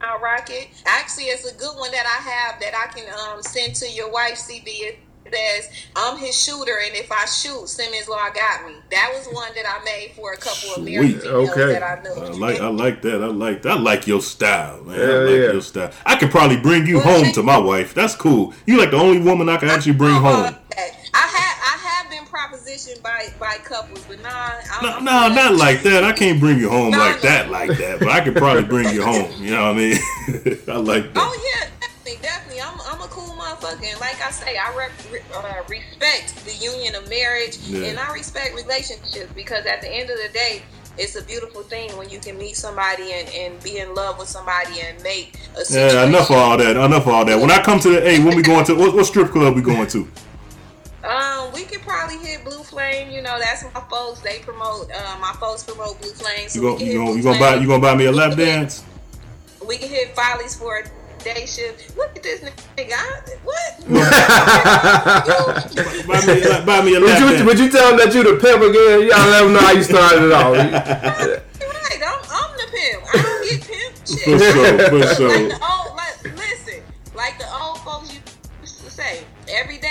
I'll rock it. Actually, it's a good one that I have that I can um, send to your wife, CB. It says, I'm his shooter, and if I shoot, Simmons Law got me. That was one that I made for a couple of married Sweet. females Okay. that I knew. I like. I like that. I like. That. I like your style, man. I like yeah. your style. I could probably bring you Well, home thank to my wife. That's cool. You like the only woman I can actually bring home. I have I have been propositioned by by couples, but nah, I'm, No, I'm no, good. not like that. I can't bring you home No, like no. that, like that. But I could probably bring you home. You know what I mean? I like that. Oh yeah, motherfucker. and like I say, I re- uh, respect the union of marriage, Yeah. and I respect relationships because at the end of the day, it's a beautiful thing when you can meet somebody and, and be in love with somebody and make a situation. Yeah, enough of all that. Enough of all that. When I come to the hey, when we going to what, what strip club we going to? Um, we could probably hit Blue Flame. You know, that's my folks. They promote. Uh, my folks promote Blue Flame. So You gonna you gonna you gonna buy you gonna buy me a lap dance? We can hit Follies for day shift. Look at this nigga. I- What? Buy me, a- buy me a Would you, would you tell them that you the pimp again? Y'all let them know how you started it all. right. I'm, I'm the pimp. I don't get pimp For sure, for Like sure. the old, like,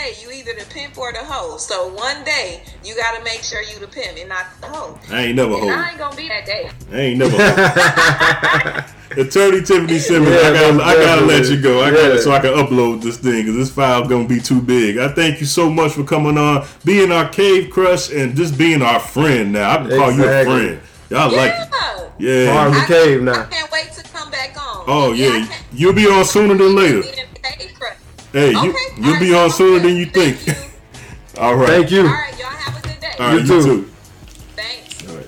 day you either the pimp or the hoe. So one day you gotta make sure you the pimp and not the hoe. I ain't never And hold. I ain't gonna be that day. I ain't never. Attorney Tiffany Simmons, Yeah, I gotta, I gotta let you go. I gotta Yeah. so I can upload this thing because this file gonna be too big. I thank you so much for coming on, being our cave crush, and just being our friend. Now I can call you a friend. Y'all like, it. Yeah. yeah. Farm the cave now. I can't wait to come back on. Oh I yeah, you'll be on sooner than later. Being cave crush. Hey, you Okay, you'll all be on so sooner I'm than you think. Thank you. All right. Thank you. All right, y'all have a good day. All right, You you too. too. Thanks. All right.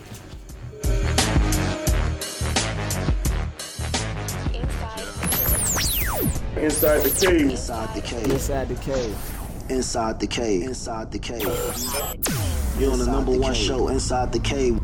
Inside. Inside the cave. Inside the cave. Inside the cave. Inside the cave. Inside the cave. You're on the number one show, Inside the Cave.